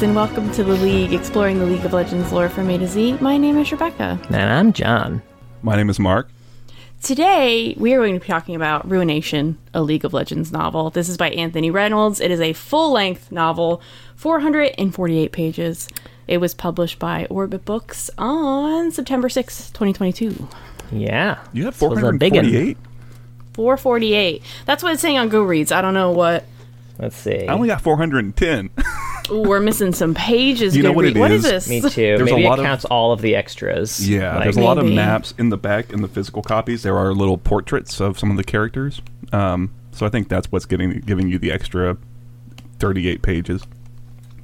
Leagueheads, and welcome to the League, exploring the League of Legends lore from A to Z. My name is Rebecca. And I'm John. My name is Mark. Today, we are going to be talking about Ruination, a League of Legends novel. This is by Anthony Reynolds. It is a full length novel, 448 pages. It was published by Orbit Books on September 6th, 2022. Yeah. You have This was a big 448? 448. That's what it's saying on Goodreads. I don't know what. Let's see. I only got 410. Ooh, we're missing some pages. You know what Goodreads. it What is is? this? Me too. There's a Maybe lot it of- counts all of the extras. yeah, Like, there's a lot of Maybe. maps in the back in the physical copies. There are little portraits of some of the characters. Um, so I think that's what's getting giving you the extra 38 pages.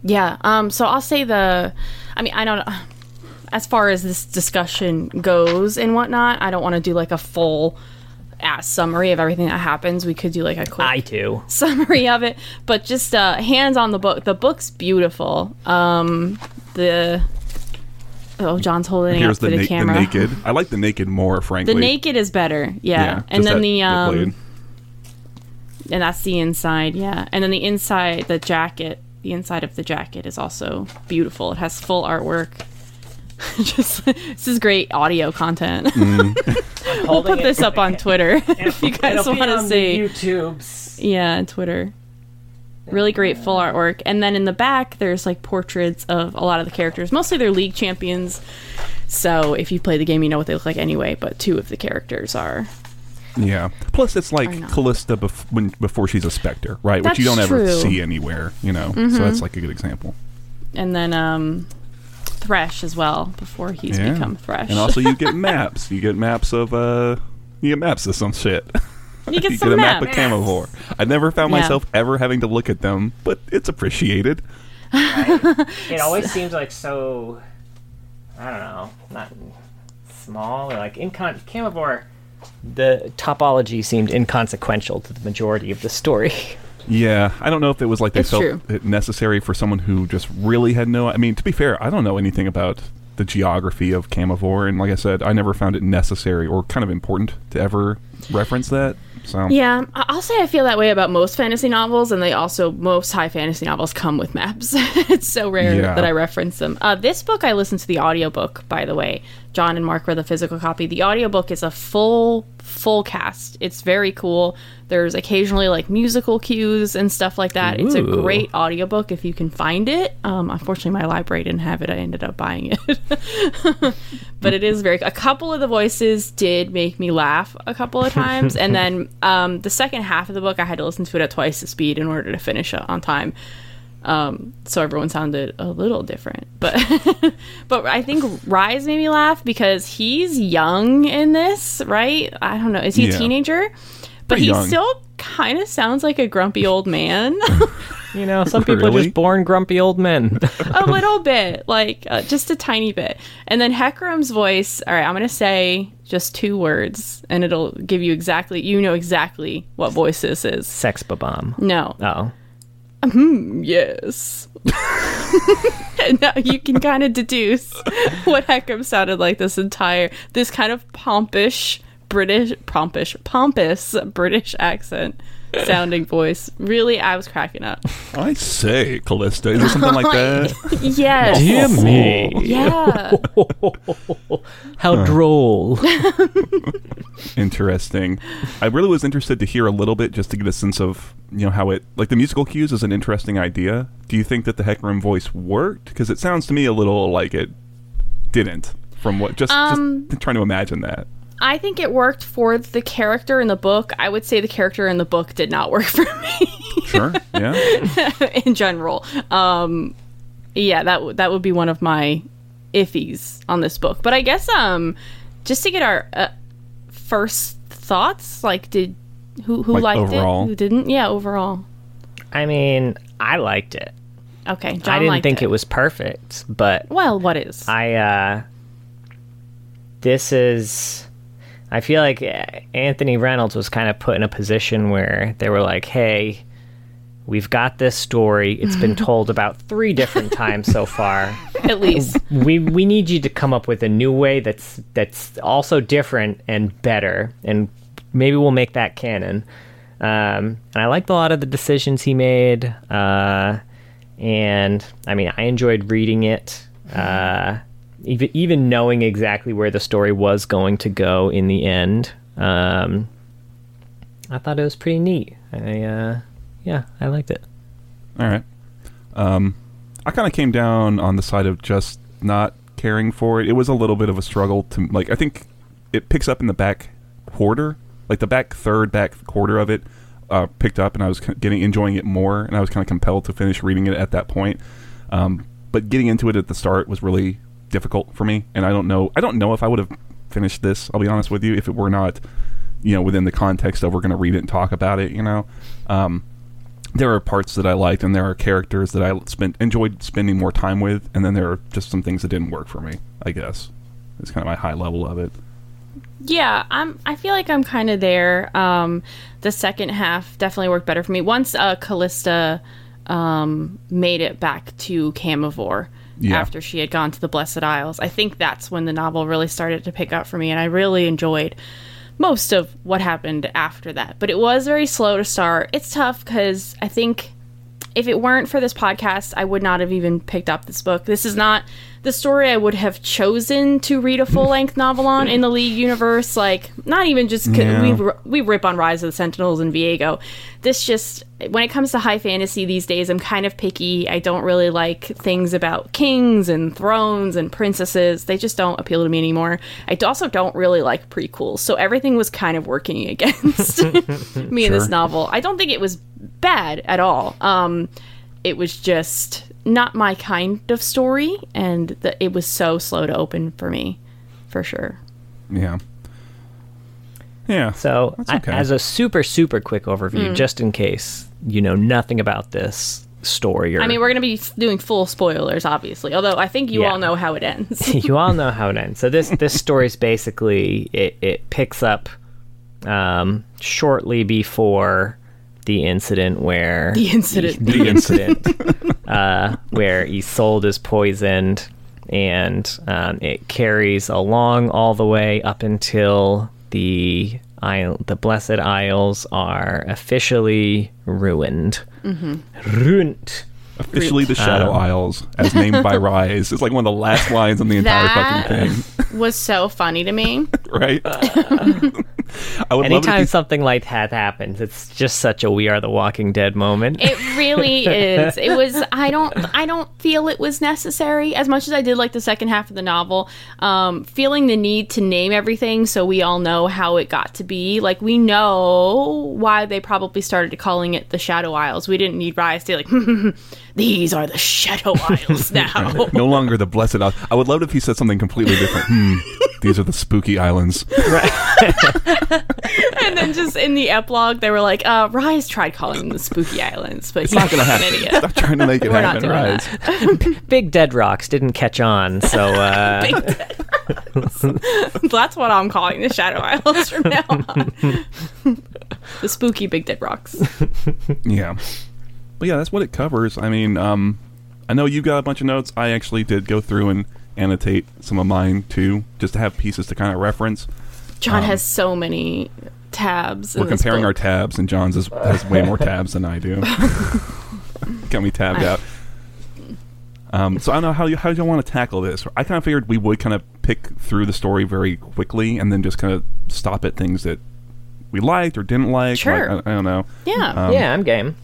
Yeah. Um. So I'll say the. I mean, I don't. As far as this discussion goes and whatnot, I don't want to do like a full ass summary of everything that happens. We could do like a quick I do. summary of it, but just uh, hands on the book. The book's beautiful. Um. The. Oh, John's holding it Here's up for the, the, na- the camera. naked. I like the naked more, frankly. The naked is better, yeah. Yeah, and then that- the um, blade. and that's the inside, yeah. And then the inside, the jacket, the inside of the jacket is also beautiful. It has full artwork. Just this is great audio content. Mm. we'll put this up on Twitter if you guys want to see. YouTube's. Yeah, Twitter. Really great full artwork. And then in the back, there's like portraits of a lot of the characters. Mostly they're league champions. So if you play the game, you know what they look like anyway. But two of the characters are. Yeah. Plus, it's like. Kalista bef- when, before she's a specter, right? Which you don't ever true. Mm-hmm. see anywhere, you know? So that's like a good example. And then um, Thresh as well before he's Yeah. become Thresh. And also, you get maps. You get maps of, uh, you get maps of some shit. you get you some get a map maps. of Camavor. I never found Yeah. myself ever having to look at them, but it's appreciated. It always seems like so. I don't know. Not small or like incon. Camavor. The topology seemed inconsequential to the majority of the story. Yeah, I don't know if it was like they It's felt true. it necessary for someone who just really had no. I mean, to be fair, I don't know anything about the geography of Camavor, and like I said, I never found it necessary or kind of important to ever reference that. So Yeah, I'll say I feel that way about most fantasy novels, and they also most high fantasy novels come with maps. it's so rare Yeah. that I reference them. Uh, this book I listened to the audiobook, by the way. John and Mark read the physical copy. The audiobook is a full full cast. It's very cool. There's occasionally like musical cues and stuff like that. It's a great audiobook if you can find it. Um, unfortunately, my library didn't have it. I ended up buying it. but it is very. A couple of the voices did make me laugh a couple of times, and then um, the second half of the book, I had to listen to it at twice the speed in order to finish it on time. Um, so everyone sounded a little different, but but I think Rise made me laugh because he's young in this, right? I don't know, is he Yeah. a teenager? But Pretty he young. still kind of sounds like a grumpy old man. You know, some people are just born grumpy old men. a little bit, like uh, just a tiny bit. And then Hecarim's voice. All right, I'm gonna say just two words, and it'll give you exactly. You know exactly what voice this is. Sex bomb. No. Oh. Mm-hmm, yes. And now you can kind of deduce what Hecarim sounded like this entire this kind of pompish British pompish pompous British accent sounding voice. Really, I was cracking up. I say, Kalista, is it something like that? Yes. Dear me. Yeah. How droll. Interesting. I really was interested to hear a little bit just to get a sense of you know how it like the musical cues is an interesting idea. Do you think that the Hecarim voice worked? Because it sounds to me a little like it didn't. From what just Um, just trying to imagine that. I think it worked for the character in the book. I would say the character in the book did not work for me Sure. Yeah. in general. Um, yeah, that w- that would be one of my iffies on this book. But I guess um, just to get our uh, first thoughts, like did who who Like liked overall? it, who didn't? Yeah, overall. I mean, I liked it. Okay, John I didn't liked think it. it was perfect, but Well, what is? I uh this is I feel like Anthony Reynolds was kind of put in a position where they were like, "Hey, we've got this story. It's been told about 3 different times so far. At least. We we need you to come up with a new way that's that's also different and better and maybe we'll make that canon." Um, and I liked a lot of the decisions he made. Uh, and I mean, I enjoyed reading it. Uh, even even knowing exactly where the story was going to go in the end, um, I thought it was pretty neat. I uh, yeah, I liked it. All right. Um, I kind of came down on the side of just not caring for it. It was a little bit of a struggle to like. I think it picks up in the back quarter, like the back third, back quarter of it, uh, picked up, and I was getting enjoying it more, and I was kind of compelled to finish reading it at that point. Um, but getting into it at the start was really difficult for me, and I don't know. I don't know if I would have finished this. I'll be honest with you, if it were not, you know, within the context of we're going to read it and talk about it. You know, um, there are parts that I liked, and there are characters that I spent enjoyed spending more time with, and then there are just some things that didn't work for me. I guess it's kind of my high level of it. Yeah, I'm. I feel like I'm kind of there. Um, the second half definitely worked better for me once uh, Kalista um, made it back to Camavor Yeah. after she had gone to the Blessed Isles. I think that's when the novel really started to pick up for me, and I really enjoyed most of what happened after that. But it was very slow to start. It's tough because I think if it weren't for this podcast, I would not have even picked up this book. This is not the story I would have chosen to read a full length novel on in the League universe. Like, not even just Yeah. we we rip on Rise of the Sentinels and Viego. This just when it comes to high fantasy these days, I'm kind of picky. I don't really like things about kings and thrones and princesses. They just don't appeal to me anymore. I also don't really like prequels, so everything was kind of working against me in this novel. I don't think it was bad at all. Um, it was just not my kind of story, and the, it was so slow to open for me, for sure. Yeah. Yeah. So, That's I- as a super super quick overview, just in case you know nothing about this story, or I mean, we're going to be doing full spoilers, obviously. Although I think you Yeah. all know how it ends. you all know how it ends. So this this story is basically it, it picks up um, shortly before the incident where the incident. the incident uh, where Isolde is poisoned, and um, it carries along all the way up until the isle, the Blessed Isles are officially ruined. Ruined. Officially the Shadow Um, Isles, as named by Rise. It's like one of the last lines in the entire That- fucking thing, was so funny to me. right? I would love it Anytime you, something like that happens, it's just such a "We Are the Walking Dead" moment. It really is. It was. I don't. I don't feel it was necessary as much as I did like the second half of the novel. Um, feeling the need to name everything so we all know how it got to be. Like we know why they probably started calling it the Shadow Isles. We didn't need Rise to like. These are the Shadow Isles now. no longer the Blessed Isles. I would love if he said something completely different. Hmm, these are the spooky islands. and then just in the epilogue, they were like, uh, "Rise tried calling them the Spooky Islands, but he's not gonna an happen. idiot." Stop trying to make it We're not happen, doing Rise. Big Dead Rocks didn't catch on, so uh, That's what I'm calling the Shadow Isles from now on. the spooky Big Dead Rocks. Yeah. But yeah, that's what it covers. I mean, um, I know you've got a bunch of notes. I actually did go through and annotate some of mine too, just to have pieces to kind of reference. John has so many tabs. We're comparing our tabs, and John's is, has way more tabs than I do. got me tabbed I- out. Um, so I don't know how you how you want to tackle this. I kind of figured we would kind of pick through the story very quickly, and then just kind of stop at things that we liked or didn't like. Sure. Like, I, I don't know. Yeah. Um, yeah, I'm game.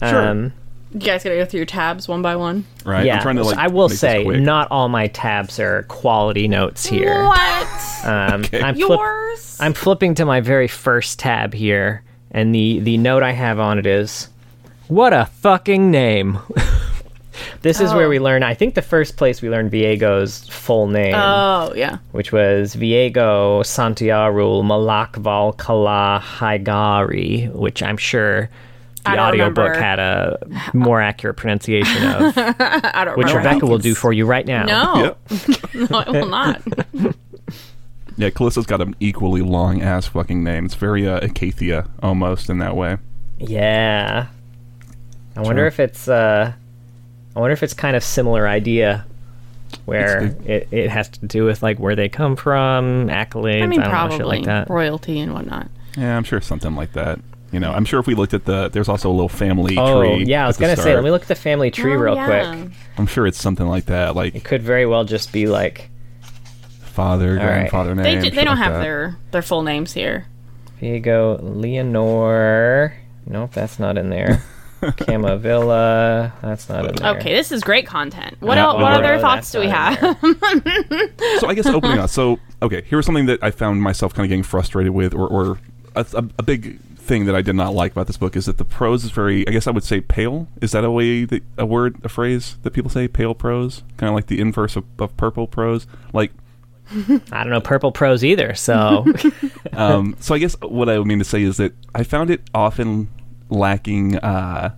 Sure. Um, you guys gotta go through your tabs one by one. Right. yeah, I'm trying to like. I will say, not all my tabs are quality notes here. What? Um, Okay. I'm, flip- Yours? I'm flipping to my very first tab here, and the the note I have on it is, "What a fucking name." this is where Oh. we learn. I think the first place we learned Viego's full name, oh, yeah. which was Viego Santiago Malakval Kala Haigari, which I'm sure. The I don't audiobook remember. had a more accurate pronunciation of, I don't which remember. Rebecca will do for you right now. No. Yep. no, I will not. Yeah, Kalista's got an equally long ass fucking name. It's very uh, Acacia almost in that way. Yeah. I wonder Sure. if it's uh I wonder if it's kind of similar idea where It's it, it has to do with like where they come from, accolades, I mean, don't know, shit probably like that. royalty and whatnot. Yeah, I'm sure something like that. You know, I'm sure if we looked at the, there's also a little family Oh, tree. yeah, I was gonna say. start. Let me look at the family tree Oh, real yeah. quick. I'm sure it's something like that, like It could very well just be like father, right. grandfather They, name. d- shit they don't like have that. their their full names here. Viego Leonore. Nope, that's not in there. Camavilla. That's not in there. Okay, this is great content. What Yeah, el- what other thoughts do we have? so I guess opening up. So okay, here's something that I found myself kind of getting frustrated with, or, or a, a, a big thing that I did not like about this book is that the prose is very. I guess I would say pale. Is that a way that a word, a phrase that people say? Pale prose, kind of like the inverse of, of purple prose. Like, I don't know purple prose either. So um, so I guess what I would mean to say is that I found it often lacking. Uh,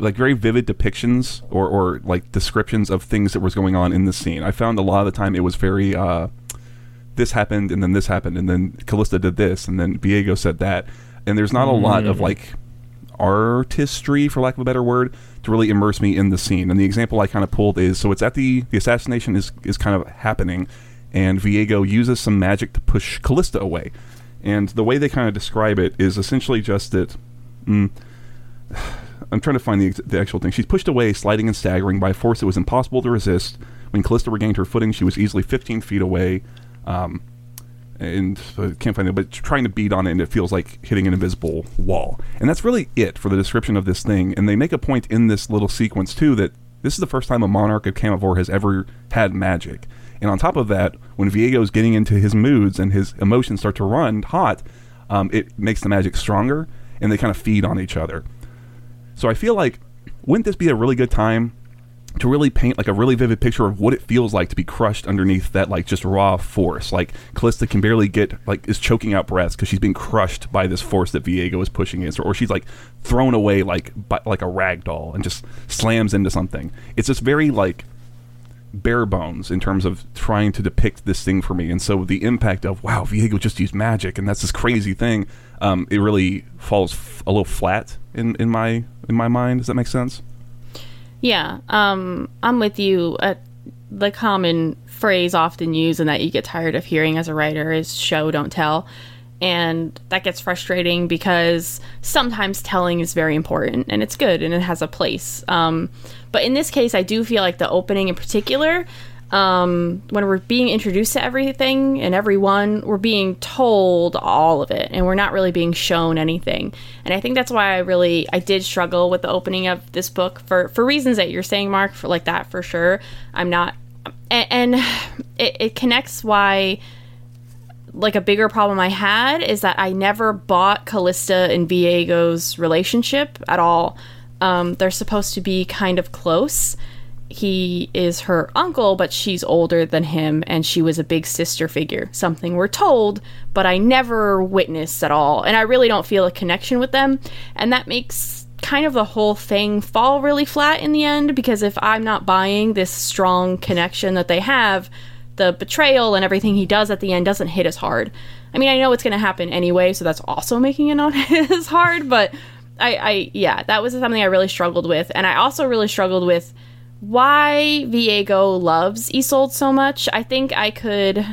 like very vivid depictions or, or like descriptions of things that was going on in the scene. I found a lot of the time it was very uh, this happened and then this happened and then Kalista did this and then Viego said that and there's not a lot of like artistry for lack of a better word to really immerse me in the scene and the example I kind of pulled is so it's at the the assassination is is kind of happening and Viego uses some magic to push Kalista away and the way they kind of describe it is essentially just that mm, I'm trying to find the, the actual thing. She's pushed away, sliding and staggering by a force that was impossible to resist. When Kalista regained her footing, she was easily 15 feet away. Um, and uh, can't find it, but trying to beat on it, and it feels like hitting an invisible wall. And that's really it for the description of this thing. And they make a point in this little sequence too that this is the first time a monarch of Camavor has ever had magic. And on top of that, when Viego's getting into his moods and his emotions start to run hot, um, it makes the magic stronger, and they kind of feed on each other. So I feel like wouldn't this be a really good time to really paint like a really vivid picture of what it feels like to be crushed underneath that like just raw force. Like Kalista can barely get like is choking out breaths because she's being crushed by this force that Viego is pushing against her, or she's like thrown away like by, like a rag doll and just slams into something. It's just very like bare bones in terms of trying to depict this thing for me. And so the impact of wow, Viego just used magic and that's this crazy thing. Um, it really falls f- a little flat in, in my in my mind. Does that make sense? Yeah, um, I'm with you. Uh, the common phrase often used and that you get tired of hearing as a writer is show, don't tell. And that gets frustrating because sometimes telling is very important and it's good and it has a place. Um, but in this case, I do feel like the opening in particular, um, when we're being introduced to everything and everyone, we're being told all of it and we're not really being shown anything. And I think that's why I really I did struggle with the opening of this book for for reasons that you're saying, Mark, for like that for sure. I'm not, and, and it, it connects why like a bigger problem I had is that I never bought Kalista and Viego's relationship at all. Um, they're supposed to be kind of close. He is her uncle, but she's older than him, and she was a big sister figure. Something we're told, but I never witnessed at all. And I really don't feel a connection with them. And that makes kind of the whole thing fall really flat in the end because if I'm not buying this strong connection that they have, the betrayal and everything he does at the end doesn't hit as hard. I mean, I know it's going to happen anyway, so that's also making it not as hard. But I, I, yeah, that was something I really struggled with, and I also really struggled with why Viego loves Isolde so much. I think I could,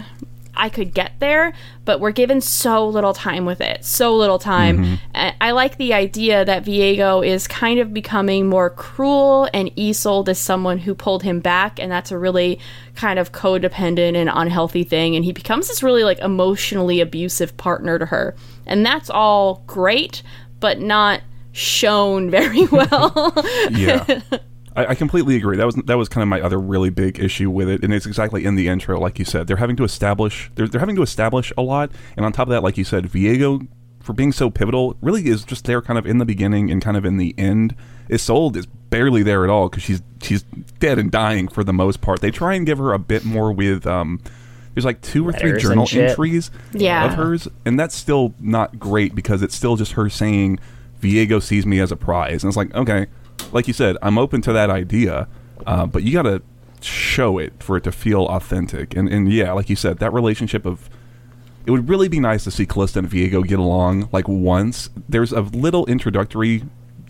I could get there, but we're given so little time with it, so little time. Mm-hmm. And I like the idea that Viego is kind of becoming more cruel, and Isolde is someone who pulled him back, and that's a really kind of codependent and unhealthy thing. And he becomes this really like emotionally abusive partner to her, and that's all great, but not shown very well. yeah I, I completely agree. That was that was kind of my other really big issue with it and it's exactly in the intro like you said. They're having to establish they're, they're having to establish a lot and on top of that like you said Viego for being so pivotal really is just there kind of in the beginning and kind of in the end. Isolde is barely there at all because she's she's dead and dying for the most part. They try and give her a bit more with um there's like two or three Letters and journal entries Yeah. of hers and that's still not great because it's still just her saying Viego sees me as a prize. And it's like okay like you said I'm open to that idea uh, but you gotta show it for it to feel authentic and and yeah like you said that relationship of it would really be nice to see Kalista and Viego get along like once there's a little introductory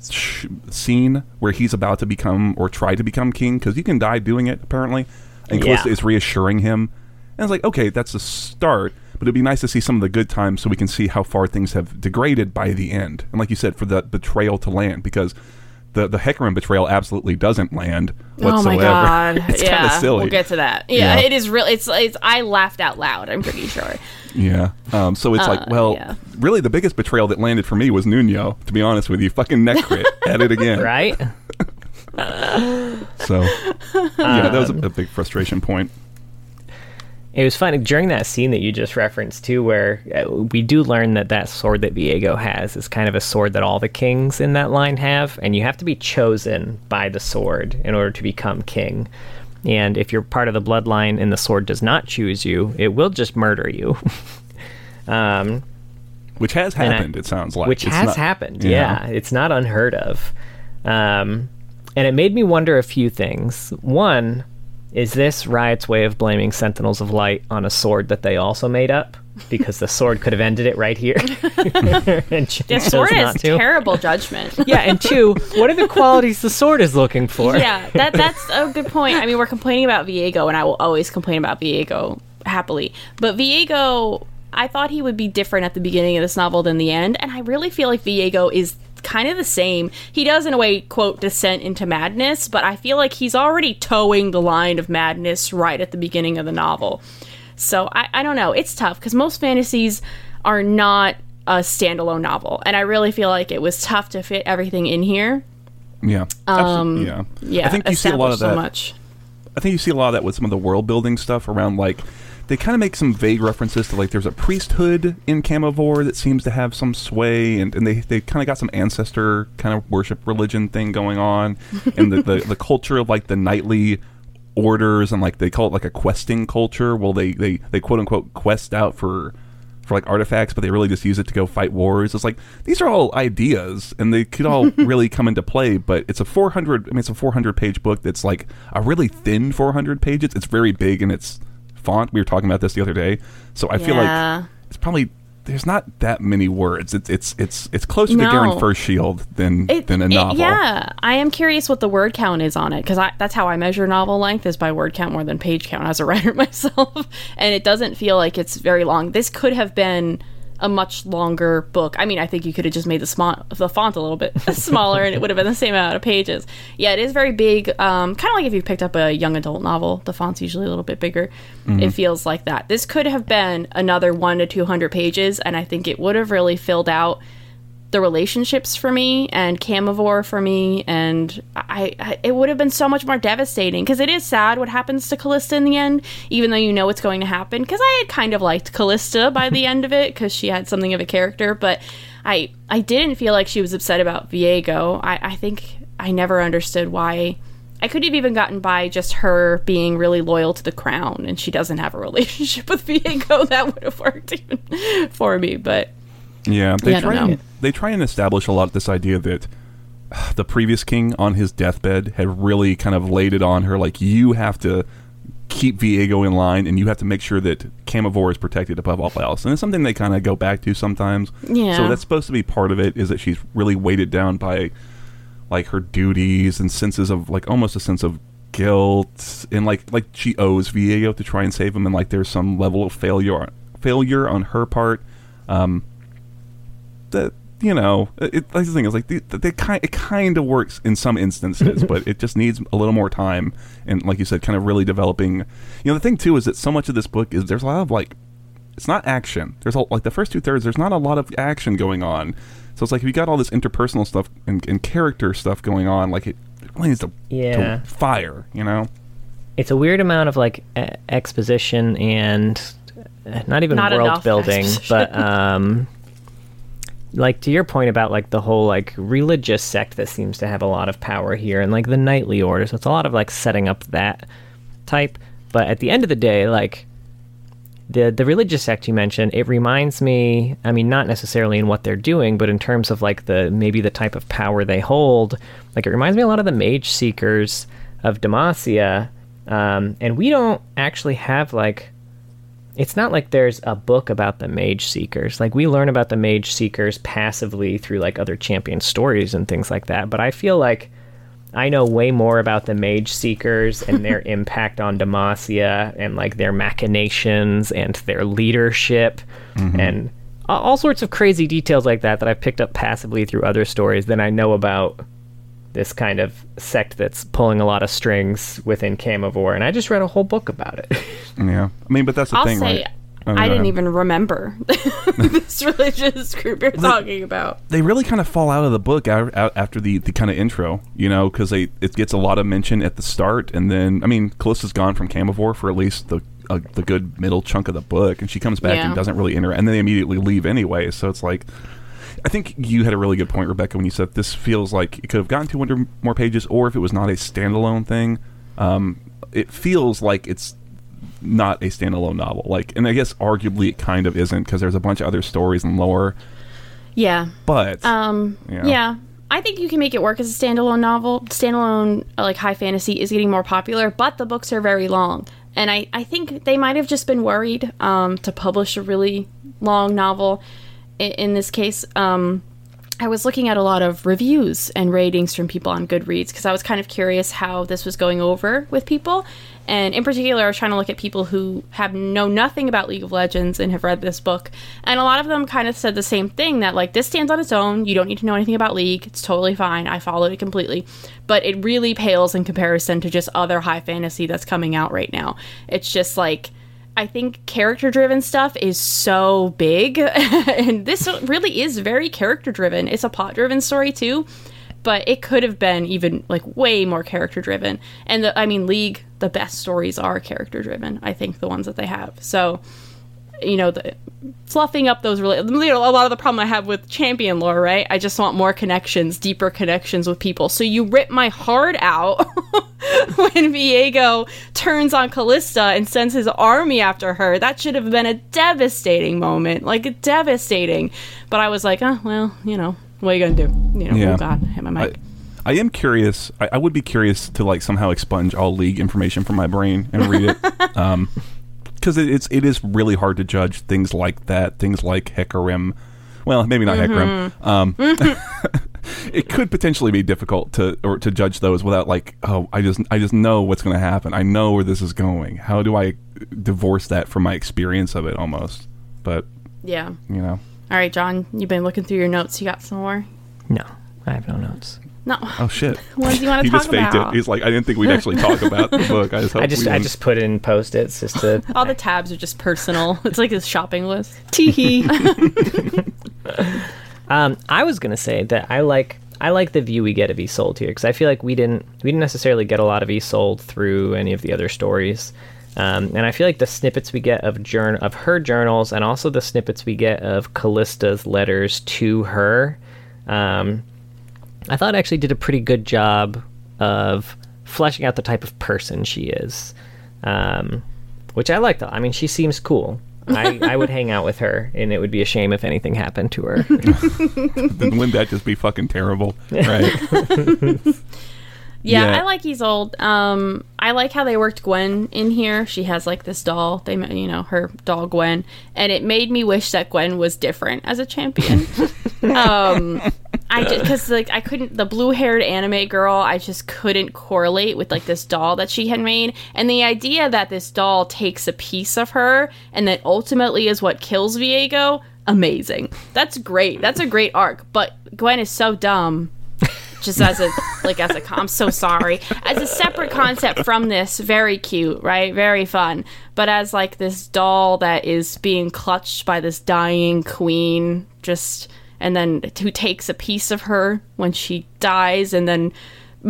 sh- scene where he's about to become or try to become king because you can die doing it apparently and Yeah. Kalista is reassuring him and it's like okay that's a start but it'd be nice to see some of the good times so we can see how far things have degraded by the end. And like you said, for the betrayal to land, because the the Hecarim betrayal absolutely doesn't land whatsoever. Oh my god! it's kind yeah, of silly. we'll get to that. Yeah, Yeah. it is real. It's it's. I laughed out loud. I'm pretty sure. Yeah. Um, so it's Uh, like, well, yeah. really, the biggest betrayal that landed for me was Nuno. To be honest with you, fucking neck crit at it again. Right? So yeah, that was a, a big frustration point. It was funny during that scene that you just referenced too, where uh, we do learn that that sword that Viego has is kind of a sword that all the kings in that line have, and you have to be chosen by the sword in order to become king. And if you're part of the bloodline and the sword does not choose you, it will just murder you. um, Which has And I- happened. it sounds like which It's has not- happened. Yeah. it's not unheard of. Um, and it made me wonder a few things. One, is this Riot's way of blaming Sentinels of Light on a sword that they also made up? Because the sword could have ended it right here. and ch- The sword not has to. terrible judgment. Yeah, and two, what are the qualities the sword is looking for? yeah, that that's a good point. I mean, we're complaining about Viego, and I will always complain about Viego happily. But Viego, I thought he would be different at the beginning of this novel than the end, and I really feel like Viego is kind of the same. He does, in a way, quote, descent into madness, but I feel like he's already towing the line of madness right at the beginning of the novel. So I, I don't know. It's tough because most fantasies are not a standalone novel, and I really feel like it was tough to fit everything in here. Yeah. Um, yeah. Yeah, I think you see a lot of establish so that. much. I think you see a lot of that with some of the world building stuff around like they kind of make some vague references to like there's a priesthood in Camavor that seems to have some sway and, and they, they kind of got some ancestor kind of worship religion thing going on. And the, the, the culture of like the knightly orders and like they call it like a questing culture. Well they, they, they quote unquote quest out for for like artifacts but they really just use it to go fight wars. It's like these are all ideas and they could all really come into play but it's a 400 i mean it's a 400 page book that's like a really thin 400 pages. It's very big and its font. We were talking about this the other day. So i feel like it's probably there's not that many words. It's it's it's it's closer to No. Garen First Shield than It- than a it- novel. yeah, I am curious what the word count is on it because that's how I measure novel length is by word count more than page count as a writer myself, and it doesn't feel like it's very long. This could have been a much longer book. I mean, I think you could have just made the, sma- the font a little bit smaller and it would have been the same amount of pages. Yeah, it is very big. Um, kind of like if you picked up a young adult novel, the font's usually a little bit bigger. It feels like that. This could have been another one to 200 pages, and I think it would have really filled out the relationships for me and Camavor for me, and I, I it would have been so much more devastating because it is sad what happens to Kalista in the end, even though you know what's going to happen. Because I had kind of liked Kalista by the end of it because she had something of a character, but I I didn't feel like she was upset about Viego. I, I think I never understood why. I could have even gotten by just her being really loyal to the crown, and she doesn't have a relationship with Viego. That would have worked even for me, but Yeah, they Yeah, try and, they try and establish a lot of this idea that uh, the previous king on his deathbed had really kind of laid it on her like you have to keep Viego in line and you have to make sure that Camavor is protected above all else. And it's something they kind of go back to sometimes. Yeah. So that's supposed to be part of it is that she's really weighted down by like her duties and senses of like almost a sense of guilt and like like she owes Viego to try and save him and like there's some level of failure failure on her part. Um that you know, it, like the thing is like they, they kind it kind of works in some instances, but it just needs a little more time and like you said, kind of really developing. You know, the thing too is that so much of this book is there's a lot of like it's not action. There's a, like the first two thirds. There's not a lot of action going on. So it's like if you got all this interpersonal stuff and, and character stuff going on, like it really needs to, Yeah. to fire. You know? It's a weird amount of like e- exposition and uh, not even Not world building, exposition. but um, like to your point about like the whole like religious sect that seems to have a lot of power here, and like the knightly order. So it's a lot of like setting up that type. But at the end of the day, like the the religious sect you mentioned, it reminds me. I mean, not necessarily in what they're doing, but in terms of like the maybe the type of power they hold. Like it reminds me a lot of the mage seekers of Demacia. Um, and we don't actually have like. It's not like there's a book about the mage seekers. Like we learn about the mage seekers passively through like other champion stories and things like that. But I feel like I know way more about the Mage Seekers and their impact on Demacia and like their machinations and their leadership mm-hmm. and all sorts of crazy details like that that I've picked up passively through other stories than I know about this kind of sect that's pulling a lot of strings within Camavor. And I just read a whole book about it. Yeah, I mean, but that's the I'll thing, say right? Oh, I go didn't ahead. even remember this religious group you're talking about. they really kind of fall out of the book out, out after the, the kind of intro, you know, because they it gets a lot of mention at the start, and then I mean, Kalista's gone from Camavor for at least the uh, the good middle chunk of the book, and she comes back Yeah. and doesn't really interact, and then they immediately leave anyway. So it's like, I think you had a really good point, Rebecca, when you said this feels like it could have gotten 200 more pages, or if it was not a standalone thing, um, it feels like it's not a standalone novel. Like, and I guess arguably it kind of isn't because there's a bunch of other stories and lore, Yeah. but Um. Yeah. Yeah. I think you can make it work as a standalone novel. Standalone, uh, like high fantasy, is getting more popular, but the books are very long, and I I think they might have just been worried um, to publish a really long novel. In, this case, um, I was looking at a lot of reviews and ratings from people on Goodreads because I was kind of curious how this was going over with people. And in particular, I was trying to look at people who have know nothing about League of Legends and have read this book. And a lot of them kind of said the same thing that like this stands on its own. You don't need to know anything about League. It's totally fine. I followed it completely. But it really pales in comparison to just other high fantasy that's coming out right now. It's just like I think character driven stuff is so big. and this really is very character driven. It's a plot driven story too, but it could have been even like way more character driven. And the, I mean, League, the best stories are character driven. I think the ones that they have. So, you know, the, fluffing up those really, you know, a lot of the problem I have with champion lore, right? I just want more connections, deeper connections with people. So you rip my heart out when Viego turns on Kalista and sends his army after her. That should have been a devastating moment, like devastating. But I was like, oh well, you know, what are you gonna do? You know, Yeah. oh god, hit my mic. I, I am curious. I, I would be curious to like somehow expunge all league information from my brain and read it, um, because it, it's it is really hard to judge things like that. Things like Hecarim. Well, maybe not Hecarim. Um, it could potentially be difficult to or to judge those without like, oh, I just I just know what's going to happen. I know where this is going. How do I divorce that from my experience of it almost? But yeah. you know, All right, John, you've been looking through your notes. You got some more? no, I have no notes. No. oh shit. What Ones you want he to talk just faked about? it. He's like, I didn't think we'd actually talk about the book. I just, I hope just I just put in post its just to All the tabs are just personal. It's like his shopping list. Teehee. um, I was gonna say that I like I like the view we get of Isolde here because I feel like we didn't we didn't necessarily get a lot of Isolde through any of the other stories, um, and I feel like the snippets we get of journ of her journals and also the snippets we get of Kalista's letters to her, um, I thought actually did a pretty good job of fleshing out the type of person she is, um, which I like. Though I mean, she seems cool. I, I would hang out with her, and it would be a shame if anything happened to her. then wouldn't that just be fucking terrible? Right. Yeah, Yeah. I like Isolde. Um, I like how they worked Gwen in here. She has like this doll. They, ma- you know, her doll Gwen, and it made me wish that Gwen was different as a champion. um, I just because like I couldn't the blue haired anime girl. I just couldn't correlate with like this doll that she had made, and the idea that this doll takes a piece of her and that ultimately is what kills Viego. Amazing. That's great. That's a great arc. But Gwen is so dumb just as a like as a I'm so sorry as a separate concept from this very cute right very fun but as like this doll that is being clutched by this dying queen just and then who takes a piece of her when she dies and then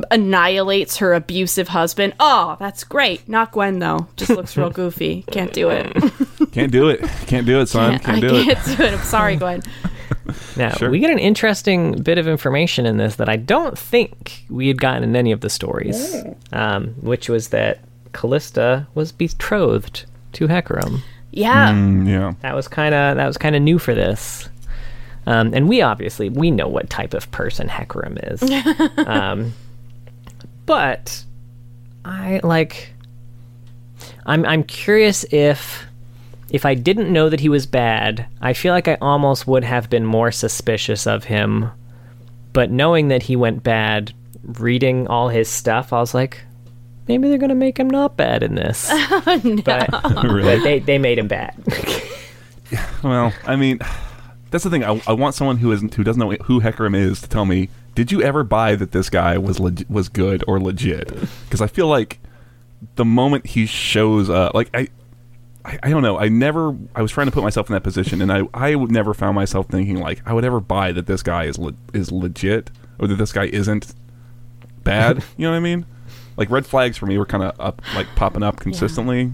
annihilates her abusive husband oh that's great not Gwen though just looks real goofy can't do it Can't do it. Can't do it, son. Can't, I do it. can't do it I'm sorry Gwen Now, Sure. we get an interesting bit of information in this that I don't think we had gotten in any of the stories, um, which was that Kalista was betrothed to Hecarim. yeah Mm, yeah. That was kind of that was kind of new for this. Um, and we obviously we know what type of person Hecarim is. um, but I like I'm I'm curious if if I didn't know that he was bad, I feel like I almost would have been more suspicious of him. But knowing that he went bad reading all his stuff, I was like, maybe they're gonna make him not bad in this. But, Really? but they they made him bad. Well, I mean, that's the thing. I, I want someone who isn't who doesn't know who Hecarim is to tell me. Did you ever buy that this guy was leg- was good or legit? Because I feel like the moment he shows up, like I, I, I don't know. I never. I was trying to put myself in that position, and I I would never found myself thinking like I would ever buy that this guy is le- is legit or that this guy isn't bad. you know what I mean? Like red flags for me were kind of up, like popping up consistently.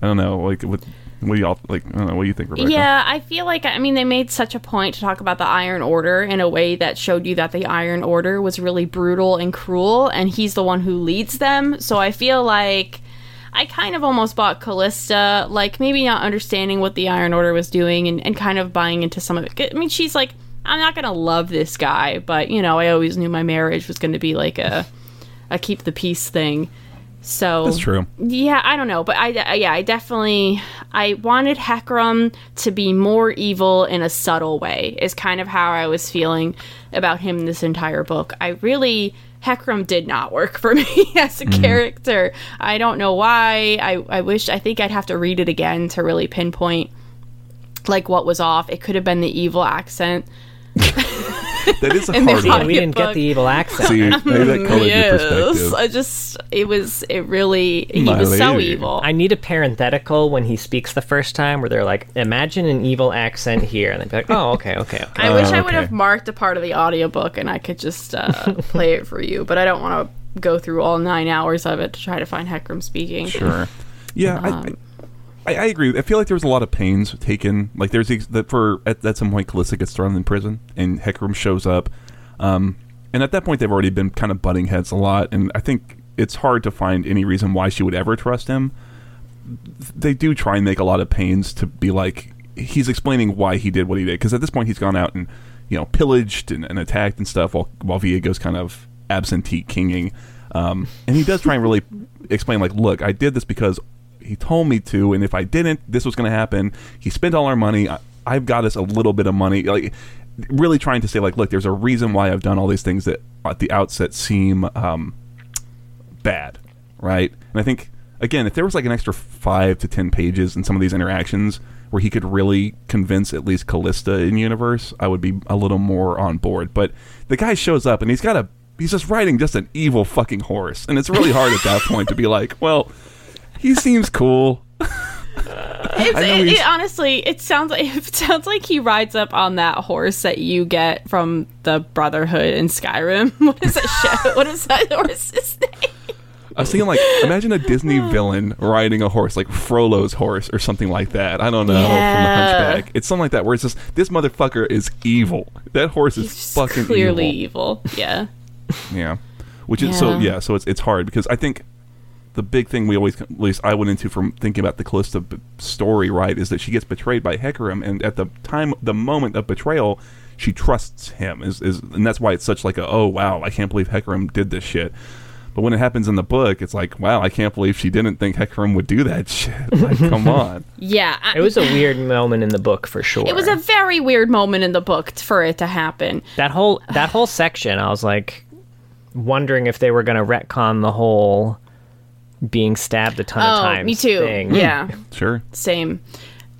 I don't know. Like what? What do y'all like? I don't know. What do you think, Rebecca? Yeah, I feel like I mean they made such a point to talk about the Iron Order in a way that showed you that the Iron Order was really brutal and cruel, and he's the one who leads them. So I feel like I kind of almost bought Kalista, like maybe not understanding what the Iron Order was doing and, and kind of buying into some of it. I mean, she's like, I'm not gonna love this guy, but you know, I always knew my marriage was going to be like a a keep the peace thing. So That's true. yeah, I don't know, but I, I- yeah, I definitely I wanted Hecarim to be more evil in a subtle way. Is kind of how I was feeling about him this entire book. I really Hecarim did not work for me as a mm-hmm. character. I don't know why. I I wish I think I'd have to read it again to really pinpoint like what was off. It could have been the evil accent. That is a And they hard thought one. we didn't get the evil accent. See, maybe that colored your perspective. I just it was it really he My was so evil. I need a parenthetical when he speaks the first time where they're like, imagine an evil accent here. And they'd be like, oh, okay, okay, okay. I wish I would have marked a part of the audiobook and I could just uh, play it for you, but I don't want to go through all nine hours of it to try to find Hecarim speaking. Sure. Yeah, Um, I, I, I agree. I feel like there was a lot of pains taken. Like there's that for at, at some point Kalista gets thrown in prison and Hecarim shows up, um, and at that point they've already been kind of butting heads a lot, and I think it's hard to find any reason why she would ever trust him. They do try and make a lot of pains to be like he's explaining why he did what he did because at this point he's gone out and you know pillaged and, and attacked and stuff while while Viego's kind of absentee kinging. Um, and he does try and really explain, like, look, I did this because he told me to, and if I didn't, this was going to happen. He spent all our money. I, I've got us a little bit of money. Like, really trying to say, like, look, there's a reason why I've done all these things that at the outset seem um, bad, right? And I think, again, if there was like an extra five to ten pages in some of these interactions where he could really convince at least Kalista in universe, I would be a little more on board. But the guy shows up and he's got a he's just riding just an evil fucking horse, and it's really hard at that point to be like, well, he seems cool. It, it, honestly, it sounds like it sounds like he rides up on that horse that you get from the Brotherhood in Skyrim. What is that? Show? What is that horse's name? I was thinking like, imagine a Disney villain riding a horse, like Frollo's horse or something like that. I don't know from the Yeah. Hunchback. It's something like that where it's just this motherfucker is evil. That horse is fucking clearly evil. evil. Yeah. Yeah, which is so Yeah. yeah. So it's it's hard because I think the big thing we always, at least I went into from thinking about the Kalista b- story, right, is that she gets betrayed by Hecarim, and at the time, the moment of betrayal, she trusts him. Is is and that's why it's such like a oh wow, I can't believe Hecarim did this shit. But when it happens in the book, it's like wow, I can't believe she didn't think Hecarim would do that shit. Like, come on. Yeah. I- It was a weird moment in the book for sure. It was a very weird moment in the book t- for it to happen. that whole that whole section. I was like wondering if they were going to retcon the whole being stabbed a ton of Oh, times. me too. Thing. Yeah. Hmm. Sure. Same.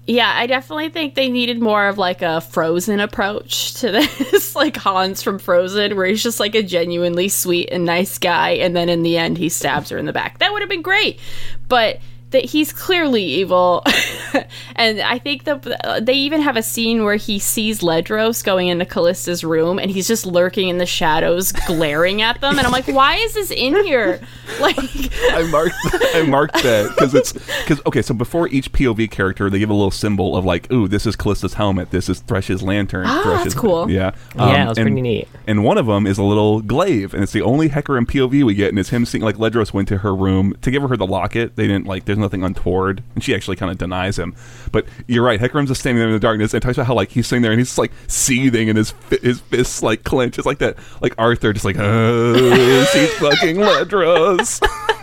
Yeah, I definitely think they needed more of like a Frozen approach to this, like Hans from Frozen, where he's just like a genuinely sweet and nice guy, and then in the end he stabs her in the back. That would have been great, but that he's clearly evil, and I think that they even have a scene where he sees Ledros going into Kalista's room, and he's just lurking in the shadows, glaring at them, and I'm like, why is this in here? Like, I marked I marked that because it's because okay. So before each POV character, they give a little symbol of like, ooh, this is Kalista's helmet. This is Thresh's lantern. Ah, Thresh's, that's cool. Yeah, Yeah, it was and, pretty neat. And one of them is a little glaive, and it's the only Hecarim POV we get, and it's him seeing like Ledros went to her room to give her the locket. They didn't like. There's nothing untoward, and she actually kind of denies him. But you're right. Hecarim's just standing there in the darkness and talks about how like he's sitting there and he's just, like seething, and his fi- his fists like clench. It's like that, like Arthur, just like, oh, she's fucking Ledros.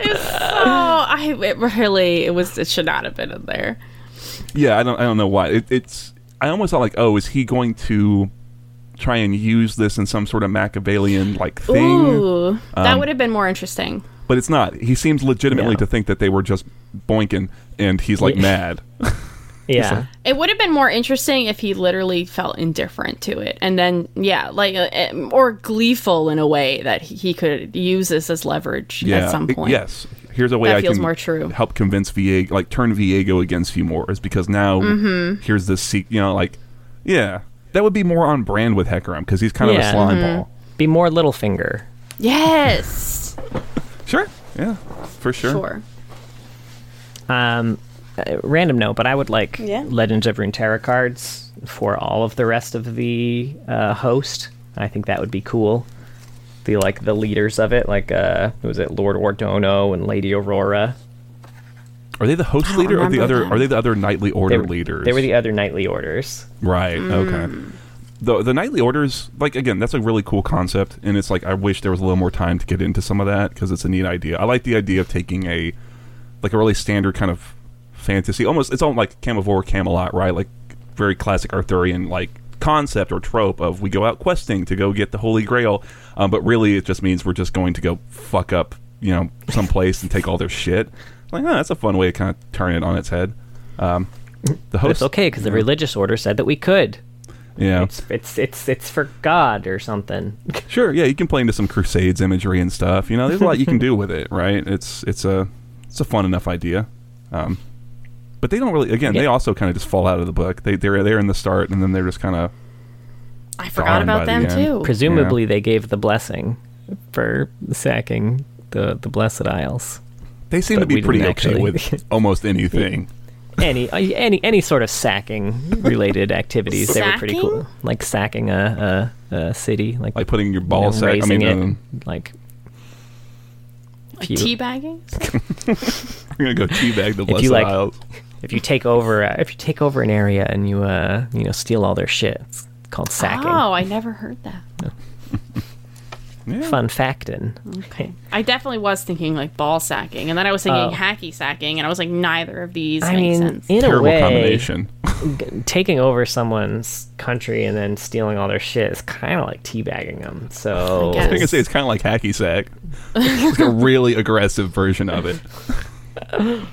oh, I it really it was it should not have been in there. Yeah, I don't I don't know why. It, it's I almost thought like, oh, is he going to try and use this in some sort of Machiavellian like thing. Ooh, that Um, would have been more interesting. But it's not. He seems legitimately Yeah. to think that they were just boinking, and he's like mad. Yeah. It would have been more interesting if he literally felt indifferent to it, and then yeah, like uh, uh, or gleeful in a way that he, he could use this as leverage yeah. at some it- point. yes. Here's a way That I feels can more true. help convince Viego, like turn Viego against you more, is because now Mm-hmm. here's this, se- you know, like, yeah, that would be more on brand with Hecarim because he's kind of a Yeah. slime Mm-hmm. ball. Be more Littlefinger. Yes, Sure, yeah, for sure. sure. Um, uh, random note, but I would like Yeah. Legends of Runeterra cards for all of the rest of the uh, host. I think that would be cool. The like the leaders of it, like uh, who was it, Lord Ordono and Lady Aurora. Are they the host I don't leader or the remember other? them. Are they the other knightly order They were, leaders? they were the other knightly orders. Right. Okay. The the knightly orders, like again, that's a really cool concept, and it's like I wish there was a little more time to get into some of that because it's a neat idea. I like the idea of taking a like a really standard kind of fantasy, almost it's almost like Camavor Camelot, right? Like very classic Arthurian like concept or trope of we go out questing to go get the Holy Grail, um, but really it just means we're just going to go fuck up, you know, some place and take all their shit. Like, oh, that's a fun way to kind of turn it on its head. Um, the host, it's okay because the religious order said that we could. Yeah, It's it's it's it's for God or something. Sure, yeah, you can play into some Crusades imagery and stuff. You know, there's a lot you can do with it, right? It's it's a it's a fun enough idea. Um, but they don't really. Again, they also kind of just fall out of the book. They they're there in the start, and then they're just kind of I forgot Gone about the them end. too. Presumably, they gave the blessing for sacking the the Blessed Isles. they seem But to be pretty okay actually- with almost anything. Any any any sort of sacking related activities they were pretty cool like sacking a, a, a city like, Like putting your you ball know, sack. I raising mean, it um, like Like you- teabagging. we're gonna go teabag the If Blessed you, like- Isles. if you take over uh, if you take over an area and you uh you know steal all their shit it's called sacking Oh, I never heard that. Yeah. fun factin Okay. I definitely was thinking like ball sacking, and then I was thinking Oh. hacky sacking, and I was like, neither of these I make mean, sense. in a way, combination. g- taking over someone's country and then stealing all their shit is kind of like teabagging them. So I I was gonna say it's kind of like hacky sack. it's like a really aggressive version of it.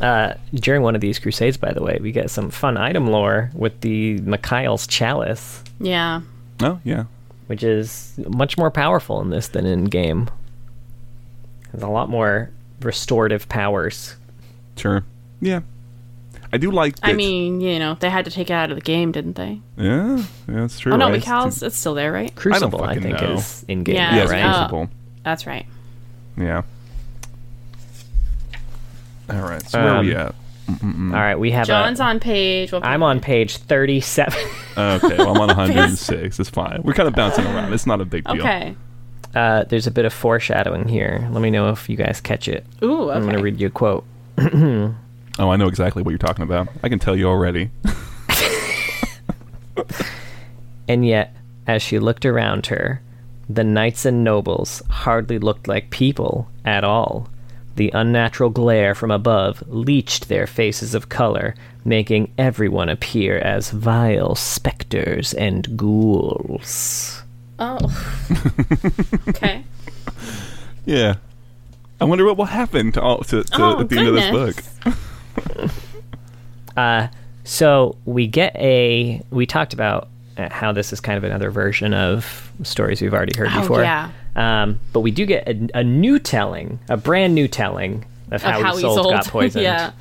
uh, during one of these crusades, by the way, we get some fun item lore with the Mikael's chalice, yeah. Oh yeah, which is much more powerful in this than in game. Has a lot more restorative powers. sure. Yeah, I do like. That, I mean, you know, they had to take it out of the game, didn't they? yeah, yeah, that's true. oh no, right? Mikael's it's still there, right? Crucible, I, fucking think, know. is in game, Yeah, Yes, right? uh, Crucible. That's right. Yeah. All right. So where are we Um, at? All right, we have John's a. on page. What I'm on page 37. Okay, well, I'm on 106. It's fine. We're kind of bouncing around. It's not a big deal. Okay. uh, there's a bit of foreshadowing here. Let me know if you guys catch it. Ooh. Okay. I'm going to read you a quote. Oh, I know exactly what you're talking about. I can tell you already. And yet, as she looked around her, the knights and nobles hardly looked like people at all. The unnatural glare from above leached their faces of color, making everyone appear as vile specters and ghouls. Oh. okay. Yeah. I wonder what will happen to, all, to, to Oh, at the end of this goodness. book. Uh, so we get a. We talked about uh, how this is kind of another version of stories we've already heard Oh, before. yeah. Um, but we do get a, a new telling, a brand new telling of Of how, how Isolde Isolde. got poisoned. yeah.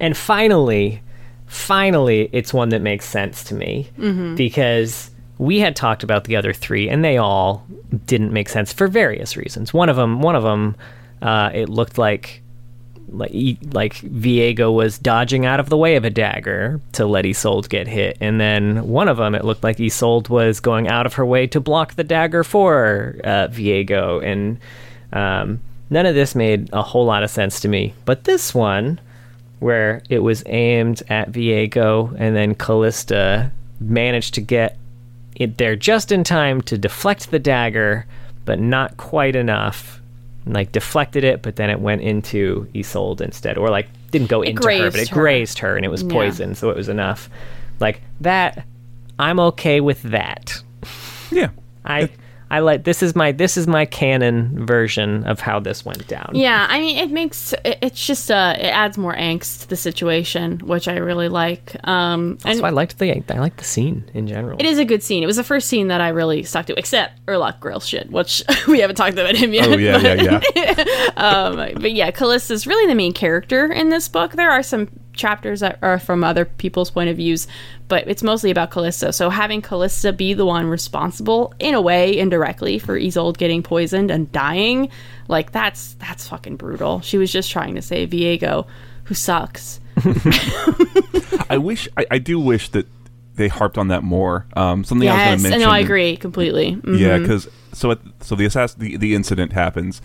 And finally, finally, it's one that makes sense to me Mm-hmm. because we had talked about the other three, and they all didn't make sense for various reasons. One of them, one of them, uh, it looked like like like Viego was dodging out of the way of a dagger to let Isolde get hit, and then one of them, it looked like Isolde was going out of her way to block the dagger for uh, Viego, and um, none of this made a whole lot of sense to me. But this one, where it was aimed at Viego, and then Kalista managed to get it there just in time to deflect the dagger, but not quite enough. Like deflected it, but then it went into Isolde instead, or like didn't go into her, but it her. grazed her, and it was Yeah. poisoned, so it was enough. Like that, I'm okay with that. Yeah. I I like this is my this is my canon version of how this went down. Yeah, I mean, it makes it, it's just uh, it adds more angst to the situation, which I really like. Um, and So I liked the I liked the scene in general. it is a good scene. It was the first scene that I really stuck to, except Erlok Grael shit, which we haven't talked about him yet. Oh yeah, but, yeah, yeah. Um, but yeah, Kalista's really the main character in this book. There are some chapters that are from other people's point of views, but it's mostly about Kalista. So having Kalista be the one responsible, in a way, indirectly, for Isolde getting poisoned and dying, like that's that's fucking brutal. She was just trying to save Viego, who sucks. I wish I, I do wish that they harped on that more. Um, something I was going to I mention. know, I agree completely. Mhm. Yeah, because so at, so the assass- the the incident happens.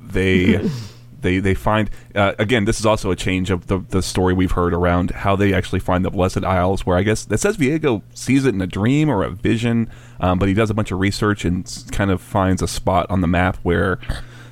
They they they find uh, again. This is also a change of the the story we've heard around how they actually find the Blessed Isles. Where I guess it says Viego sees it in a dream or a vision, um, but he does a bunch of research and kind of finds a spot on the map where.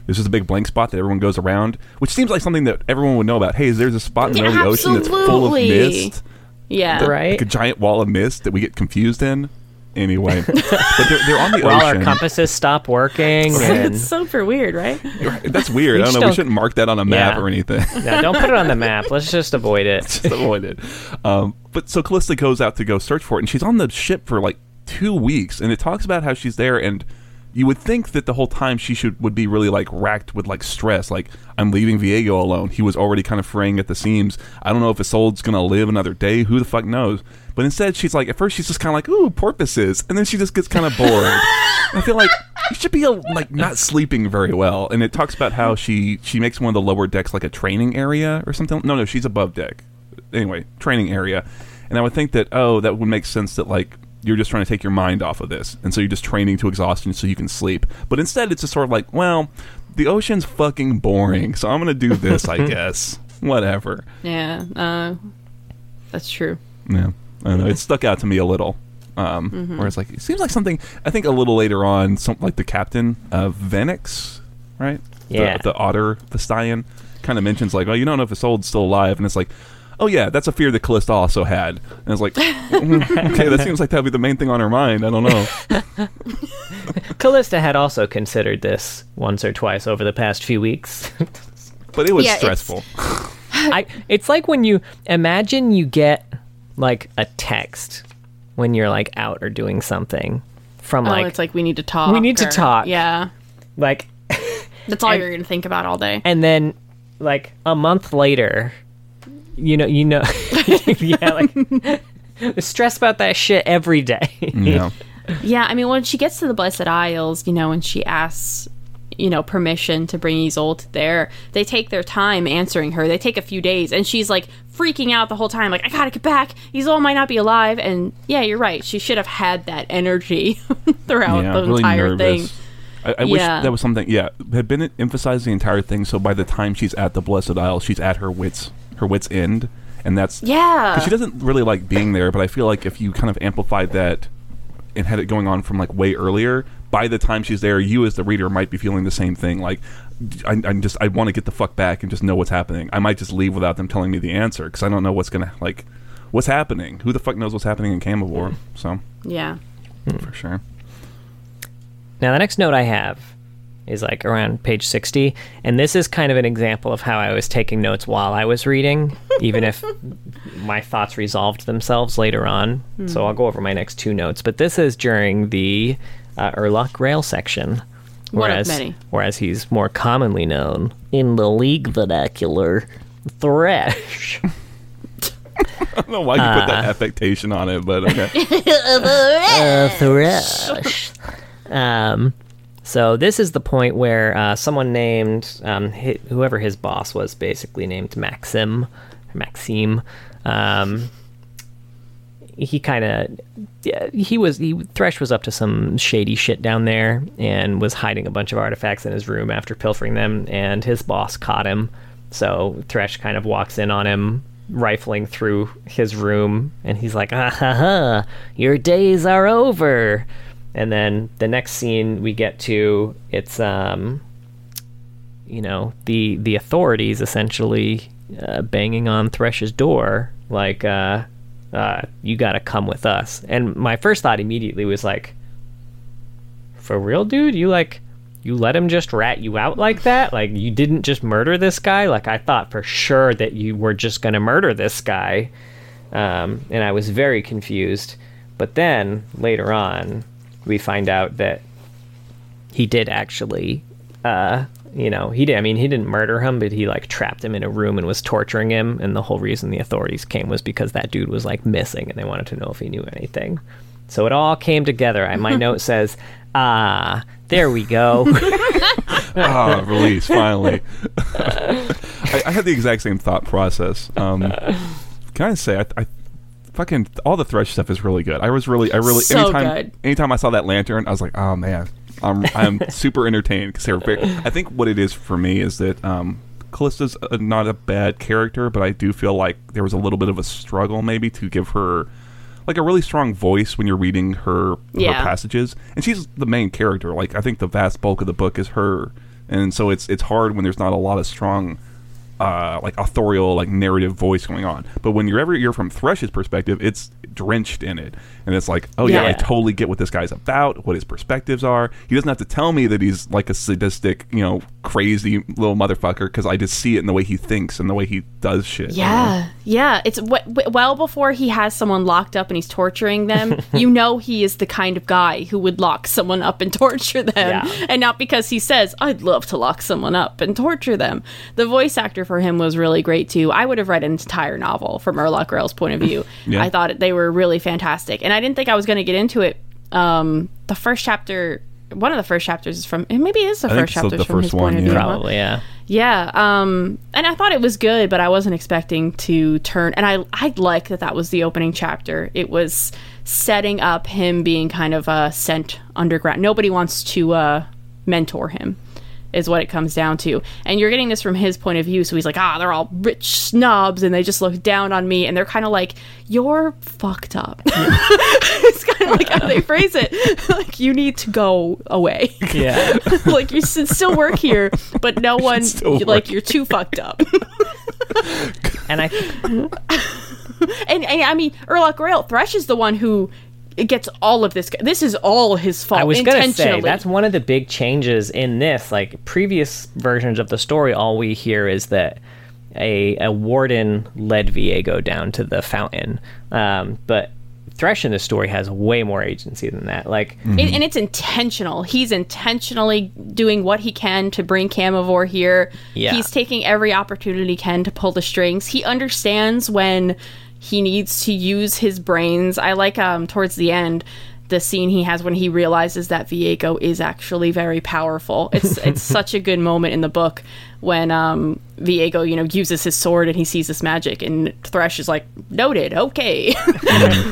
There's just a big blank spot that everyone goes around, which seems like something that everyone would know about. Hey, is there's a spot in the middle of the ocean that's full of mist Yeah. Right. like a giant wall of mist that we get confused in. Anyway, but they're, they're on the Where all our compasses stop working and it's super weird, right? That's weird. We I don't know. We don't- shouldn't mark that on a map Yeah. or anything. no, don't put it on the map. Let's just avoid it. Just avoid it. Um, but so Kalista goes out to go search for it, and she's on the ship for like two weeks, and it talks about how she's there, and you would think that the whole time she should would be really like racked with like stress, like I'm leaving Viego alone. He was already kind of fraying at the seams. I don't know if Isolde's gonna live another day. Who the fuck knows? But instead, she's like, at first she's just kind of like, ooh, porpoises, and then she just gets kind of bored. I feel like you should be uh, like not sleeping very well. And it talks about how she she makes one of the lower decks like a training area or something. No, no, she's above deck. Anyway, training area. And I would think that oh, that would make sense that like you're just trying to take your mind off of this, and so you're just training to exhaustion so you can sleep. But instead, it's just sort of like, well, the ocean's fucking boring, so I'm gonna do this, I guess. Whatever. Yeah. Uh, that's true. Yeah, I don't know. It stuck out to me a little. Um, Mm-hmm. Where it's like it seems like something. I think a little later on, something like the captain of Venix, right? The- Yeah. The, otter, the stallion, kind of mentions like, oh, you don't know if Isolde's still alive, and it's like. Oh yeah, that's a fear that Kalista also had, and it's like, mm, okay, that seems like that'd be the main thing on her mind. I don't know. Kalista had also considered this once or twice over the past few weeks. But it was Yeah, it's- stressful. I it's like when you imagine you get like a text when you're like out or doing something from oh, like it's like we need to talk. We need to talk. Yeah. like That's all And- you're going to think about all day. and then like a month later you know you know yeah like stress about that shit every day. Yeah. Yeah, I mean, when she gets to the Blessed Isles, you know, and she asks, you know, permission to bring Isolde there, they take their time answering her. They take a few days, and she's like freaking out the whole time, like, I gotta get back. Isolde might not be alive. And yeah, you're right. She should have had that energy throughout yeah, the really entire nervous. thing. I, I wish Yeah. that was something. Yeah, had been emphasized the entire thing. So by the time she's at the Blessed Isle, she's at her wits her wits end, and that's Yeah. because she doesn't really like being there. But I feel like if you kind of amplified that and had it going on from like way earlier, by the time she's there, you as the reader might be feeling the same thing. Like, I, I'm just I want to get the fuck back and just know what's happening. I might just leave without them telling me the answer because I don't know what's gonna like. What's happening? Who the fuck knows what's happening in Camavor? So yeah. Hmm. for sure. Now, the next note I have is like around page 60, and this is kind of an example of how I was taking notes while I was reading, even if my thoughts resolved themselves later on. So I'll go over my next two notes, but this is during the uh, Erlok Grael section. One of Whereas, many. whereas he's more commonly known in the league vernacular, Thresh. I don't know why you put that affectation on it, but okay. uh, Thresh. Um, so this is the point where uh, someone named um, whoever his boss was, basically named Maxim, Maxime. Um, he kind of yeah, he was he Thresh was up to some shady shit down there and was hiding a bunch of artifacts in his room after pilfering them, and his boss caught him. So Thresh kind of walks in on him, rifling through his room, and he's like, "Ah ha ha, your days are over." And then the next scene we get to, it's um, you know, the the authorities essentially uh, banging on Thresh's door, like, uh, uh, you got to come with us. And my first thought immediately was like, for real, dude? You like, you let him just rat you out like that? Like, you didn't just murder this guy? Like, I thought for sure that you were just to murder this guy. Um, and I was very confused. But then later on, we find out that he did actually uh, you know, he did. I mean, he didn't murder him, but he like trapped him in a room and was torturing him. And the whole reason the authorities came was because that dude was like missing, and they wanted to know if he knew anything. So it all came together. I, my note says, "Ah, there we go." ah, release finally. I, I, had the exact same thought process. Um, can I say I, I fucking all the Thresh stuff is really good. I was really, I really, so anytime, good. anytime I saw that lantern, I was like, oh man, I'm I'm super entertained because they're very. I think what it is for me is that um, Kalista's a, not a bad character, but I do feel like there was a little bit of a struggle maybe to give her like a really strong voice when you're reading her, Yeah. her passages, and she's the main character. Like I think the vast bulk of the book is her, and so it's it's hard when there's not a lot of strong. Uh, like authorial, like narrative voice going on, but when you're ever you're from Thresh's perspective, it's drenched in it, and it's like, oh yeah, I totally get what this guy's about, what his perspectives are. He doesn't have to tell me that he's like a sadistic, you know, crazy little motherfucker because I just see it in the way he thinks and the way he does shit. you know? Yeah, yeah. It's w- w- well before he has someone locked up and he's torturing them. you know he is the kind of guy who would lock someone up and torture them, Yeah. and not because he says I'd love to lock someone up and torture them. The voice actor for him was really great too. I would have read an entire novel from Erlok Grael's point of view. Yeah. I thought they were really fantastic, and I didn't think I was going to get into it. Um, the first chapter. One of the first chapters is from, and maybe it is the I first chapter the from first his one, point of view. Probably, yeah. Yeah, um, and I thought it was good, but I wasn't expecting to turn. And I I like that that was the opening chapter. It was setting up him being kind of uh, sent underground. Nobody wants to uh, mentor him, is what it comes down to. And you're getting this from his point of view. So he's like, ah, they're all rich snobs, and they just look down on me, and they're kind of like, you're fucked up. it's kind of like how they phrase it. like you need to go away Yeah. like you should still work here, but no one still like you're too fucked up. and I and, and I mean, Erlok Grael Thresh is the one who gets all of this. This is all his fault. I was gonna say intentionally. that's one of the big changes in this. Like previous versions of the story, all we hear is that a a warden led Viego down to the fountain. Um, but Thresh in this story has way more agency than that. Like And, and it's intentional. He's intentionally doing what he can to bring Camavor here. Yeah. He's taking every opportunity he can to pull the strings. He understands when he needs to use his brains. I like um towards the end the scene he has when he realizes that Viego is actually very powerful. It's it's such a good moment in the book when um Viego, you know, uses his sword and he sees this magic and Thresh is like, noted, okay.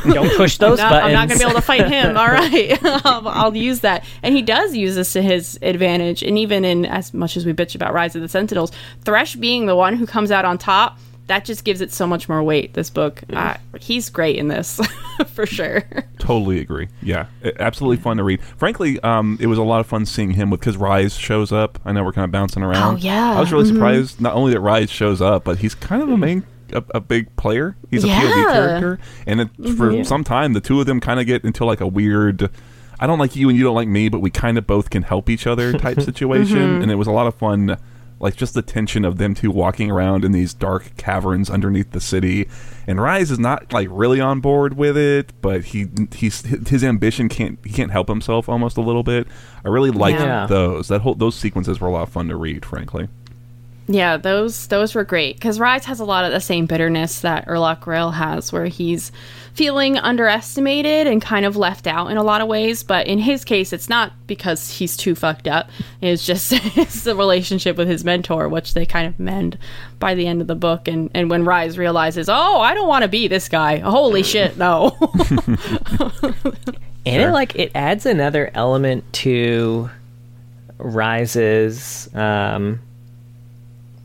don't push those not, buttons. I'm not going to be able to fight him. All right, I'll, I'll use that. And he does use this to his advantage. And even in as much as we bitch about Rise of the Sentinels, Thresh being the one who comes out on top, that just gives it so much more weight. This book, uh, he's great in this for sure. Totally agree. Yeah, absolutely fun to read. Frankly, um, it was a lot of fun seeing him with because Ryze shows up. I know we're kind of bouncing around. Oh, yeah. I was really surprised not only that Ryze shows up, but he's kind of a main. A, a big player. He's a POV character, and it, for Yeah. some time, the two of them kind of get into like a weird. I don't like you and you don't like me, but we kind of both can help each other type situation. And it was a lot of fun, like just the tension of them two walking around in these dark caverns underneath the city. And Ryze is not like really on board with it, but he he's his ambition can't he can't help himself almost a little bit. I really liked Yeah. those. That whole those sequences were a lot of fun to read, frankly. Yeah, those those were great because Ryze has a lot of the same bitterness that Erlok Grael has, where he's feeling underestimated and kind of left out in a lot of ways. But in his case, it's not because he's too fucked up. It's just it's the relationship with his mentor, which they kind of mend by the end of the book. And and when Ryze realizes, oh, I don't want to be this guy. Holy shit, no. and it like it adds another element to Ryze's um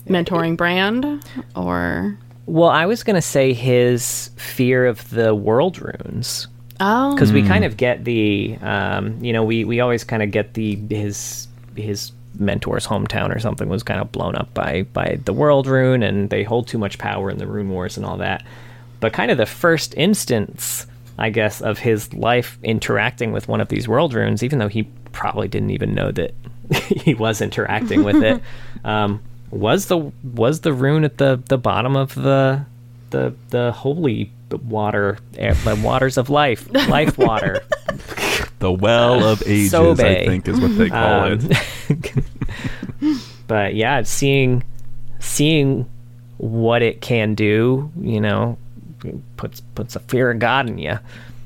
Mentoring brand or? Well, I was gonna say his fear of the world runes. oh. Because we kind of get the um, you know we we always kind of get the his his mentor's hometown or something was kind of blown up by by the world rune and they hold too much power in the rune wars and all that. But kind of the first instance, I guess, of his life interacting with one of these world runes, even though he probably didn't even know that he was interacting with it, um, was the was the rune at the the bottom of the the the holy water, eh, the waters of life, life water. The well of ages, I think, is what they call Um, it. but yeah, seeing seeing what it can do, you know, puts puts a fear of God in you.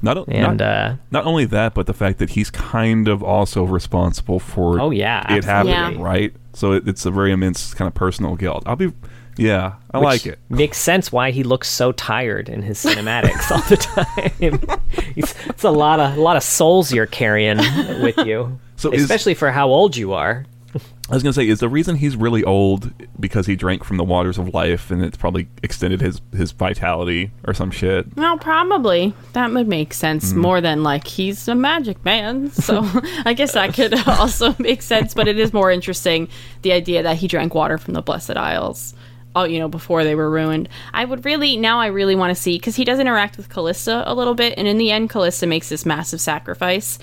Not, And not, uh, not only that, but the fact that he's kind of also responsible for Oh, yeah, it happening, absolutely. right? So it, it's a very immense kind of personal guilt. I'll be, yeah, I which like it. Makes sense why he looks so tired in his cinematics all the time. He's, it's a lot of a lot of souls you're carrying with you, So is- especially for how old you are. I was gonna say, is the reason he's really old because he drank from the waters of life, and it's probably extended his his vitality or some shit. Well, probably that would make sense Mm-hmm. more than like he's a magic man. So I guess that could also make sense. But it is more interesting the idea that he drank water from the Blessed Isles. Oh, you know, before they were ruined. I would really now. I really want to see because he does interact with Kalista a little bit, and in the end, Kalista makes this massive sacrifice,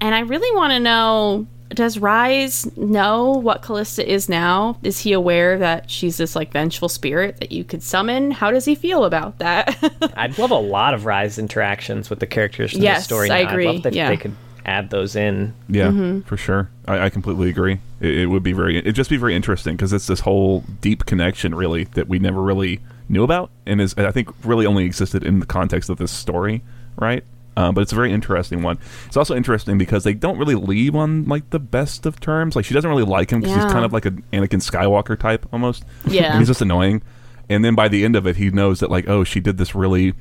and I really want to know. Does Ryze know what Kalista is now? Is he aware that she's this like vengeful spirit that you could summon? How does he feel about that? I'd love a lot of Ryze interactions with the characters in Yes, the story. I agree, I'd love that yeah. they could add those in. Yeah, Mm-hmm. for sure. I, I completely agree. It, it would be very, it'd just be very interesting because it's this whole deep connection, really, that we never really knew about, and is I think really only existed in the context of this story, right? Um, but it's a very interesting one. It's also interesting because they don't really leave on like the best of terms. Like she doesn't really like him because Yeah. he's kind of like an Anakin Skywalker type almost. Yeah. and he's just annoying. And then by the end of it, he knows that like, oh, she did this really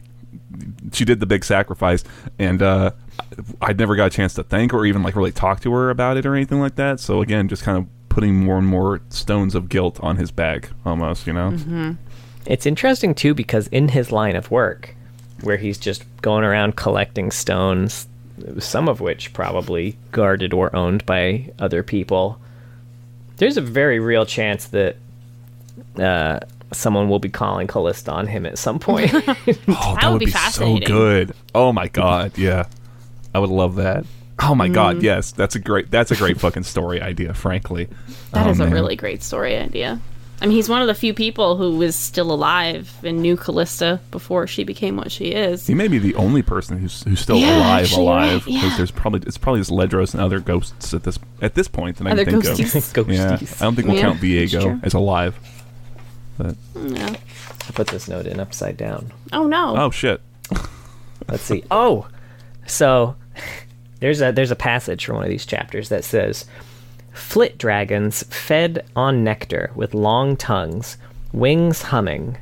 she did the big sacrifice and uh i'd never got a chance to thank her or even like really talk to her about it or anything like that so again just kind of putting more and more stones of guilt on his back almost you know It's interesting too because in his line of work, where he's just going around collecting stones, some of which probably guarded or owned by other people, there's a very real chance that uh, someone will be calling Kalista on him at some point. oh that, would would be be, so good. Oh my god yeah. I would love that. Oh my god yes. That's a great that's a great fucking story idea frankly. That Oh, is a really great story idea. I mean, he's one of the few people who was still alive and knew Kalista before she became what she is. he may be the only person who's who's still Yeah, alive actually, you're right, alive yeah. there's probably it's probably just ledros and other ghosts at this at this point that i Other can think of ghosties. Yeah, I don't think we'll Yeah, count that's Viego as alive. But Yeah. I put this note in upside down. Oh no. oh shit, Let's see. Oh, so there's a there's a passage from one of these chapters that says, "Flit dragons fed on nectar with long tongues, wings humming."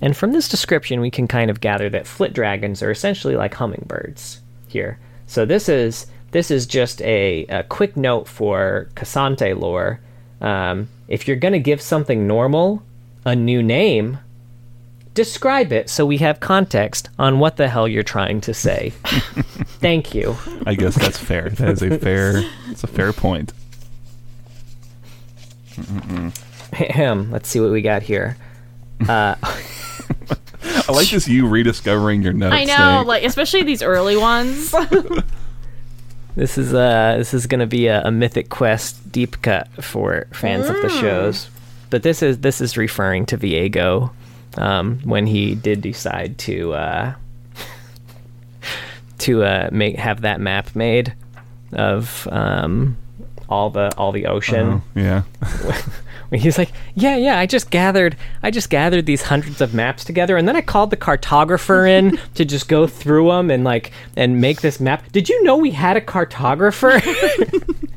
And from this description, we can kind of gather that flit dragons are essentially like hummingbirds here. So this is this is just a, a quick note for Cassante lore. Um, if you're gonna give something normal a new name, describe it so we have context on what the hell you're trying to say. Thank you. I guess that's fair. That is a fair. It's a fair point. Ahem. Let's see what we got here. Uh, I like this. You rediscovering your notes. I know, thing. like especially these early ones. this is uh this is gonna be a, a mythic quest deep cut for fans of the shows. But this is this is referring to Viego um, when he did decide to uh, to uh, make have that map made of um, all the all the ocean. Oh, yeah. When he's like, "Yeah, yeah, I just gathered, I just gathered these hundreds of maps together, and then I called the cartographer in to just go through them and like and make this map. Did you know we had a cartographer?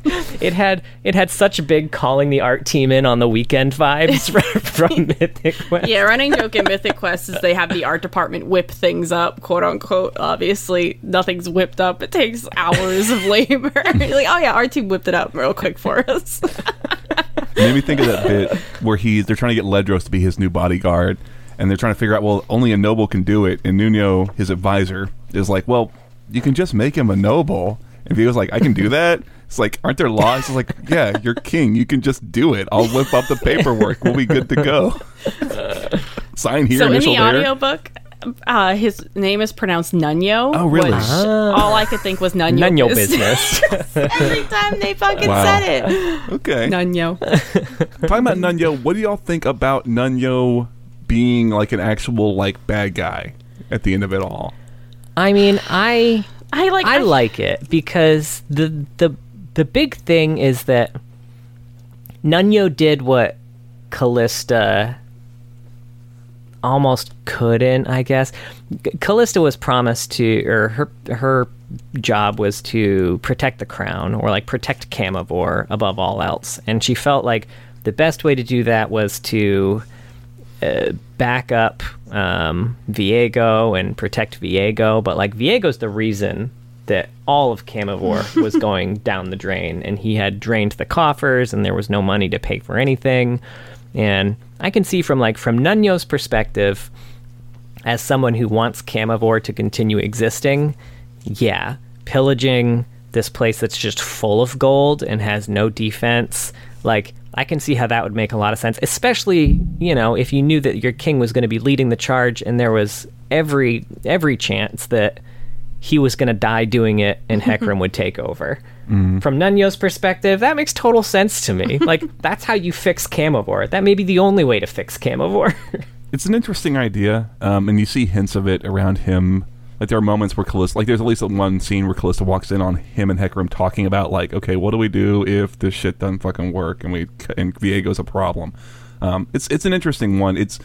it had it had such big calling the art team in on the weekend vibes from, Mythic Quest. yeah, running joke in Mythic Quest is they have the art department whip things up, quote unquote. Obviously, nothing's whipped up. It takes hours of labor. Like, oh yeah, our team whipped it up real quick for us. It made me think of that bit where he's they're trying to get Ledros to be his new bodyguard, and they're trying to figure out well only a noble can do it, and Nuno, his advisor, is like, well, you can just make him a noble. And Viego's like, I can do that. It's like, aren't there laws? It's like, yeah, you're king. You can just do it. I'll whip up the paperwork. We'll be good to go. Sign here, so in initial the there. audiobook, uh, his name is pronounced Nunyo. Oh, really? which all I could think was Nunyo. None your business. business. Every time they fucking Wow. said it. Okay. Nunyo. Talking about Nunyo, what do y'all think about Nunyo being like an actual like bad guy at the end of it all? I mean, I I like. I like it because the the the big thing is that Nunyo did what Kalista almost couldn't, I guess. Kalista was promised to or her her job was to protect the crown or like protect Camavor above all else. And she felt like the best way to do that was to uh, back up um, Viego and protect Viego, but like Viego's the reason that all of Camavor was going down the drain, and he had drained the coffers, and there was no money to pay for anything. And I can see from like from Nunyo's perspective, as someone who wants Camavor to continue existing, yeah, pillaging this place that's just full of gold and has no defense, like I can see how that would make a lot of sense, especially, you know, if you knew that your king was going to be leading the charge and there was every every chance that he was going to die doing it and Hecarim would take over. From Nunyo's perspective, that makes total sense to me. like that's how you fix Camavor. That may be the only way to fix Camavor. It's an interesting idea, um, and you see hints of it around him. Like there are moments where Kalista, like there's at least one scene where Kalista walks in on him and Hecarim talking about like, okay, what do we do if this shit doesn't fucking work and we and Viego's a problem. Um, it's it's an interesting one. It's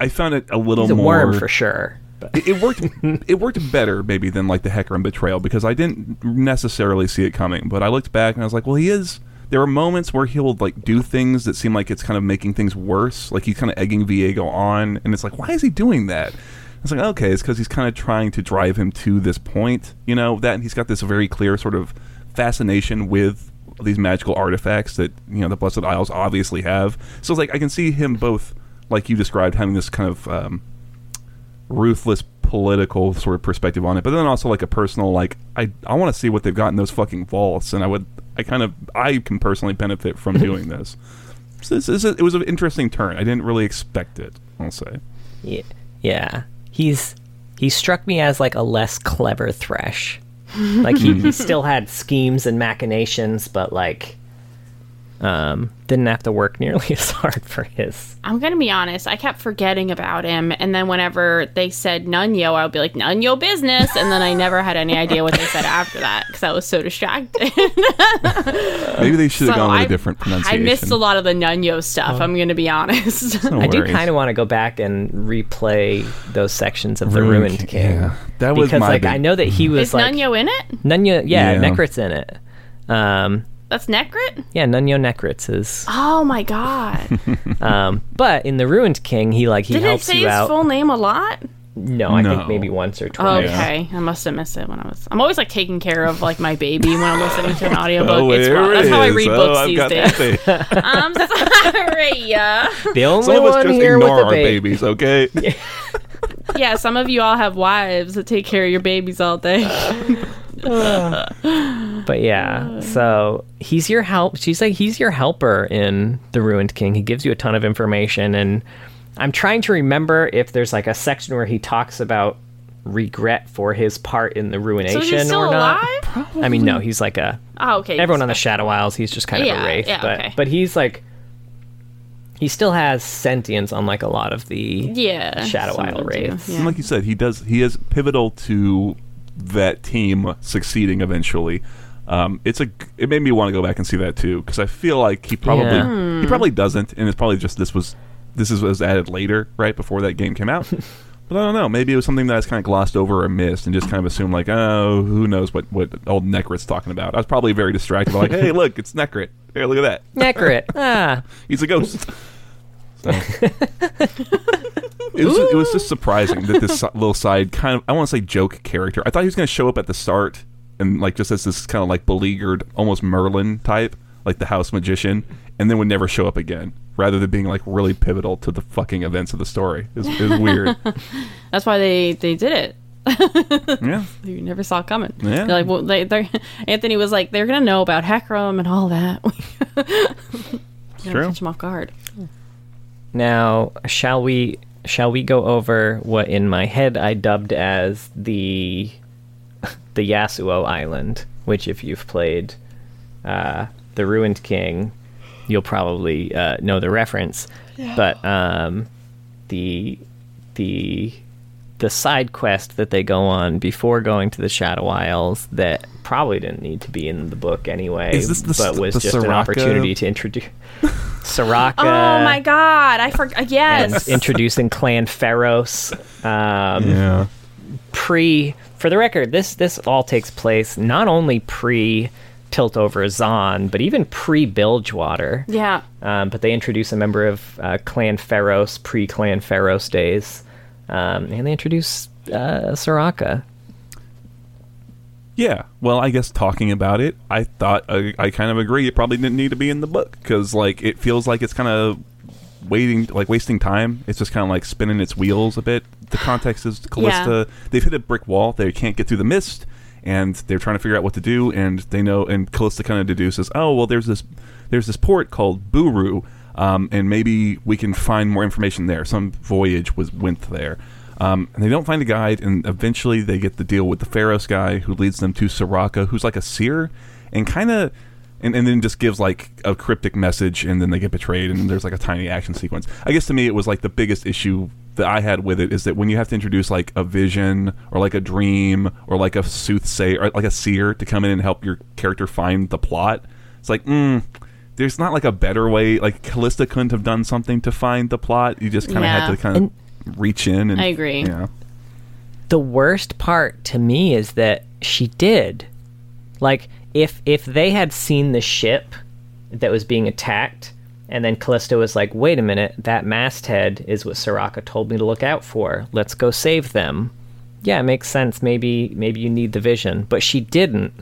I found it a little He's a more worm for sure. But it, it worked it worked better maybe than like the Hecarim betrayal because I didn't necessarily see it coming, but I looked back and I was like, well, he is. There are moments where he'll like do things that seem like it's kind of making things worse, like he's kind of egging Viego on, and it's like, why is he doing that? It's like okay, it's because he's kind of trying to drive him to this point, you know. That and he's got this very clear sort of fascination with these magical artifacts that you know the Blessed Isles obviously have. So it's like I can see him both, like you described, having this kind of um, ruthless political sort of perspective on it, but then also like a personal like I I want to see what they've got in those fucking vaults, and I would I kind of I can personally benefit from doing this. So this is a, it was an interesting turn. I didn't really expect it. I'll say. yeah, yeah, he's he struck me as like a less clever Thresh. like he, he still had schemes and machinations, but like um didn't have to work nearly as hard for his. I'm gonna be honest. I kept forgetting about him, and then whenever they said Nunyo, I would be like Nunyo business, and then I never had any idea what they said after that because I was so distracted. Maybe they should have So gone with I- a different pronunciation. I missed a lot of the Nunyo stuff. I'm gonna be honest. No I do kind of want to go back and replay those sections of the Ruined Ruined King, King. yeah. That was because my like big- I know that he was Is like Nunyo in it? Nunyo, yeah, Yeah. Necrit's in it. Um, That's Necrit. yeah, Nunyo Necrit's is. Oh my god! Um, but in the Ruined King, he like he Did it helps say you his out. full name a lot? No, I No. think maybe once or twice. Okay, I must have missed it when I was. I'm always like taking care of like my baby when I'm listening to an audiobook. Oh, it's there rough. it That's how I read Oh, books I've these days. that thing. I'm sorry. Yeah. The only Some of us one just here with ignore a our baby. babies, okay? yeah, some of you all have wives that take care of your babies all day. But yeah, so he's your help. She's like he's your helper in the Ruined King. He gives you a ton of information, and I'm trying to remember if there's like a section where he talks about regret for his part in the ruination So is he still or not. alive? I mean, no, he's like a Oh, okay. everyone on the Shadow Isles. He's just kind of Yeah, a wraith, yeah, but okay. but he's like he still has sentience, unlike a lot of the yeah Shadow Isle of wraiths. yeah. And like you said, he does. He is pivotal to that team succeeding eventually. Um, it's a. It made me want to go back and see that too because I feel like he probably Yeah. he probably doesn't, and it's probably just this was this is was added later, right before that game came out. but I don't know. Maybe it was something that I was kind of glossed over or missed, and just kind of assumed like, oh, who knows what what old Necrit's talking about. I was probably very distracted. like, hey, look, it's Necrit. Here, look at that. Necrit. ah, He's a ghost. So. It was it was just surprising that this little side kind of I want to say joke character. I thought he was going to show up at the start and like just as this kind of like beleaguered, almost Merlin type, like the house magician, and then would never show up again. Rather than being like really pivotal to the fucking events of the story, it was, it was weird. That's why they they did it. yeah, You never saw it coming. Yeah. They're like, well, they, they're, Anthony was like, they're gonna know about Hecarim and all that. it's true. Catch them off guard. Now, shall we shall we go over what in my head I dubbed as the the Yasuo Island, which if you've played uh, the Ruined King, you'll probably uh, know the reference. But um, the the the side quest that they go on before going to the Shadow Isles that probably didn't need to be in the book anyway, Is this the but was the just an opportunity to introduce Soraka. oh my god, I forgot. and Yes. introducing Clan Ferros. Um, Yeah. pre for the record this this all takes place not only pre Piltover Zaun but even pre bilgewater yeah. um, but they introduce a member of uh, clan Ferros pre clan Ferros days um, and they introduce uh, Soraka Yeah, well, I guess talking about it, I thought I, I kind of agree. It probably didn't need to be in the book because, like, it feels like it's kind of waiting, like wasting time. It's just kind of like spinning its wheels a bit. The context is Kalista. They've hit a brick wall. They can't get through the mist, and they're trying to figure out what to do. And they know, and Kalista kind of deduces, oh, well, there's this, there's this port called Buhru, um, and maybe we can find more information there. Some voyage was went there. Um, and they don't find a guide, and eventually they get the deal with the Ferros guy who leads them to Soraka, who's like a seer, and kind of, and, and then just gives like a cryptic message, and then they get betrayed, and there's like a tiny action sequence. I guess to me, it was like the biggest issue that I had with it is that when you have to introduce like a vision or like a dream or like a soothsayer or like a seer to come in and help your character find the plot, it's like, mm, there's not like a better way. Like Kalista couldn't have done something to find the plot. You just kind of Yeah. had to kind of reach in. And I agree. Yeah. the worst part to me is that she did like if if they had seen the ship that was being attacked and then Callisto was like wait a minute that masthead is what Soraka told me to look out for let's go save them yeah it makes sense maybe maybe you need the vision but she didn't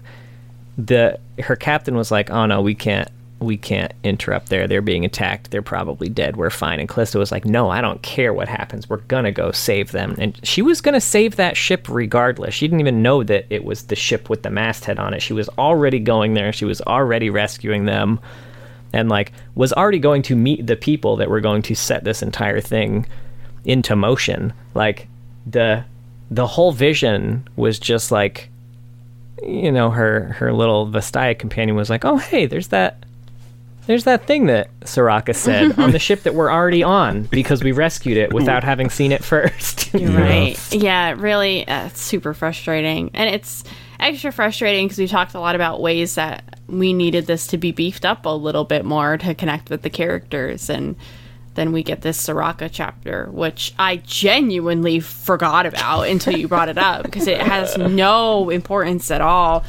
the her captain was like oh no we can't we can't interrupt there. They're being attacked. They're probably dead. We're fine. And callisto was like no i don't care what happens. We're gonna go save them. And she was gonna save that ship regardless. She didn't even know that it was the ship with the masthead on it. She was already going there. She was already rescuing them. And like was already going to meet the people that were going to set this entire thing into motion. Like the the whole vision was just like you know her her little Vastaya companion was like, "Oh, hey, there's that there's that thing that Soraka said on the ship that we're already on because we rescued it without having seen it first. Yeah. right. Yeah, really, uh, super frustrating, and it's extra frustrating because we talked a lot about ways that we needed this to be beefed up a little bit more to connect with the characters, and then we get this Soraka chapter, which I genuinely forgot about until you brought it up because it has no importance at all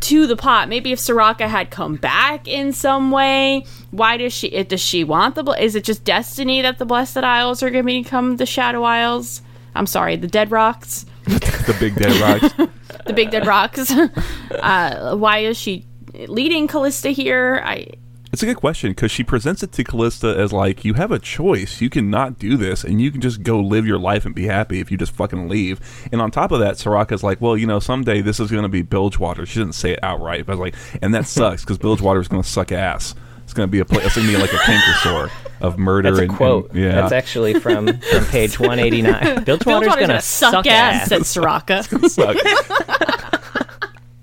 to the pot. Maybe if Soraka had come back in some way, why does she? It, does she want the? Is it just destiny that the Blessed Isles are going to become the Shadow Isles? I'm sorry, the Dead Rocks, the big dead rocks. the Big Dead Rocks. uh, why is she leading Kalista here? I It's a good question because she presents it to Kalista as like, you have a choice. You cannot do this, and you can just go live your life and be happy if you just fucking leave. And on top of that, Soraka's like, well, you know, someday this is going to be Bilgewater. She didn't say it outright, but I was like, and that sucks because Bilgewater is going to suck ass. It's going to be a place. It's going to be like a canker sore of murder. That's a and, quote. and- yeah, That's actually from, from page 189. Bilgewater's Bilgewater's gonna, gonna suck, ass, said Soraka. suck.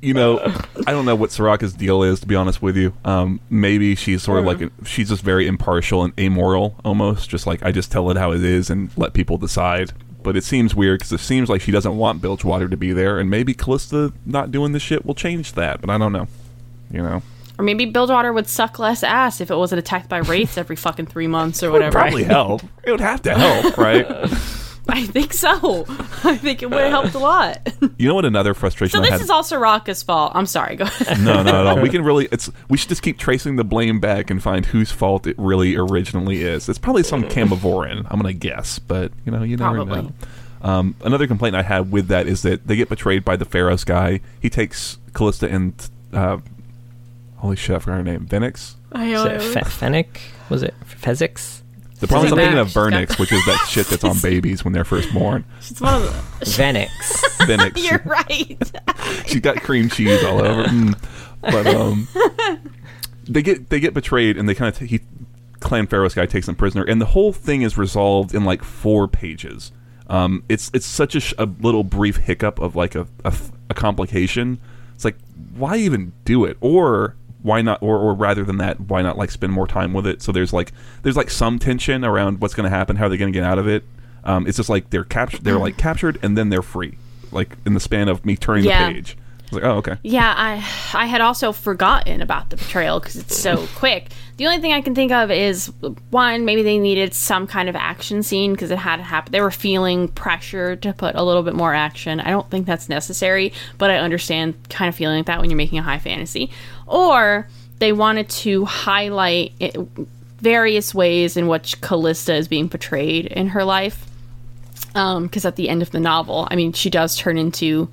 you know, I don't know what Soraka's deal is, to be honest with you. Um, maybe she's sort of like a, she's just very impartial and amoral, almost. Just like I just tell it how it is and let people decide. But it seems weird because it seems like she doesn't want Bilgewater to be there, and maybe Kalista not doing the shit will change that. But I don't know. You know, or maybe Bilgewater would suck less ass if it wasn't attacked by wraiths every fucking three months or whatever. probably help. It would have to help, right? I think so. I think it would have helped a lot. You know what? Another frustration so I this had. is all Soraka's fault. I'm sorry. Go ahead. no, not at all. We can really. It's. We should just keep tracing the blame back and find whose fault it really originally is. It's probably some Camavoran. I'm gonna guess, but you know, you never Probably. know. Um, another complaint I had with that is that they get betrayed by the Ferros guy. He takes Kalista and uh, holy shit, I forgot her name. Venix. Is it Fe- Fennec? Was it Fezix? The problem is I'm thinking of She's Vernix, which is that shit that's on babies when they're first born. She's one of the. Venix. Venix. You're right. She's got cream cheese all over. Mm. But um, they get they get betrayed, and they kind of t- he Clan Pharaoh's guy takes them prisoner, and the whole thing is resolved in like four pages. Um, it's it's such a, sh- a little brief hiccup of like a a complication. It's like why even do it, or why not, or or rather than that, why not like spend more time with it? So there's like there's like some tension around what's going to happen, how they're going to get out of it. Um, it's just like they're captured, they're like captured, and then they're free, like in the span of me turning Yeah. the page. Like oh okay. Yeah, I I had also forgotten about the betrayal because it's so quick. The only thing I can think of is one, maybe they needed some kind of action scene because it had to happen. They were feeling pressure to put a little bit more action. I don't think that's necessary, but I understand kind of feeling like that when you're making a high fantasy. Or they wanted to highlight it, various ways in which Kalista is being portrayed in her life um, because at the end of the novel, I mean, she does turn into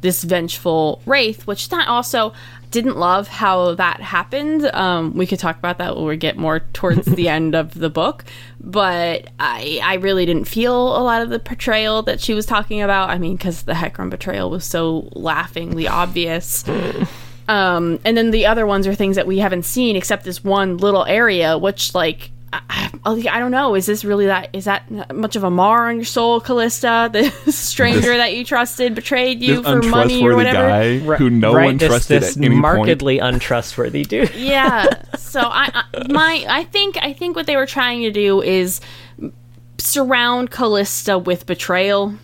this vengeful wraith, which that also didn't love how that happened. Um, we could talk about that when we get more towards the end of the book, but I I really didn't feel a lot of the portrayal that she was talking about. I mean, because the Hecarim betrayal was so laughingly obvious. Um, and then the other ones are things that we haven't seen except this one little area, which like I, I oh, I don't know. Is this really that? Is that much of a mar on your soul, Kalista? The stranger that you trusted betrayed you for money or whatever. guy who no right, one this, trusted this at any point. markedly untrustworthy dude. Yeah. So I, I my I think I think what they were trying to do is surround Kalista with betrayal.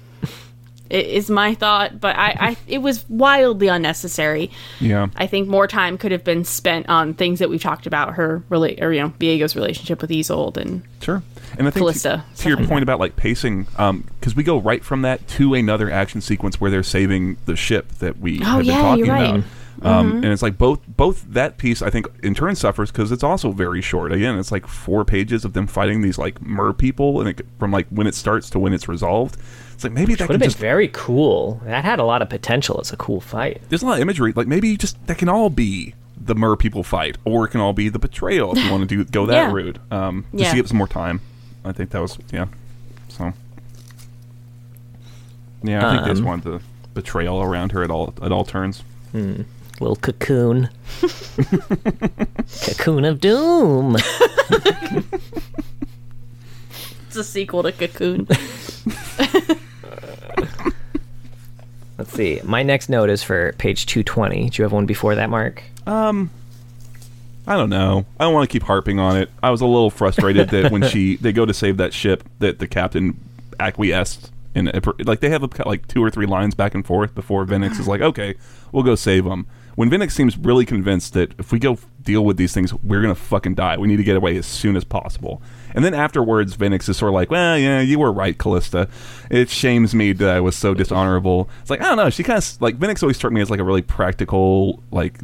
Is my thought, but I, I it was wildly unnecessary. Yeah. I think more time could have been spent on things that we've talked about her relate or you know Viego's relationship with Isolde and Sure. And I think Kalista, to, to your like point about like pacing, um, because we go right from that to another action sequence where they're saving the ship that we Oh, have been yeah, talking you're right. About. Um, And it's like both both that piece I think in turn suffers because it's also very short. Again, it's like four pages of them fighting these like mer people, and it, from like when it starts to when it's resolved, it's like maybe that Would have been just very cool. That had a lot of potential as a cool fight. there's a lot of imagery. Like maybe just that can all be the mer people fight, or it can all be the betrayal if you want to do go that Yeah. route. Um, just Yeah. to give it some more time. I think that was yeah. So yeah, I think they just Um, wanted the betrayal around her at all at all turns. Little cocoon. cocoon of doom. it's a sequel to Cocoon. Let's see. My next note is for page 220. Do you have one before that, Mark? Um, I don't know. I don't want to keep harping on it. I was a little frustrated that when she they go to save that ship, that the captain acquiesced in it. like they have a, like two or three lines back and forth before Vinix is like, okay, we'll go save them. When Vinix seems really convinced that if we go deal with these things, we're gonna fucking die. We need to get away as soon as possible. And then afterwards, Vinix is sort of like, well, yeah, you were right, Kalista. It shames me that I was so dishonorable. It's like I don't know. She kind of like Vinix always struck me as like a really practical, like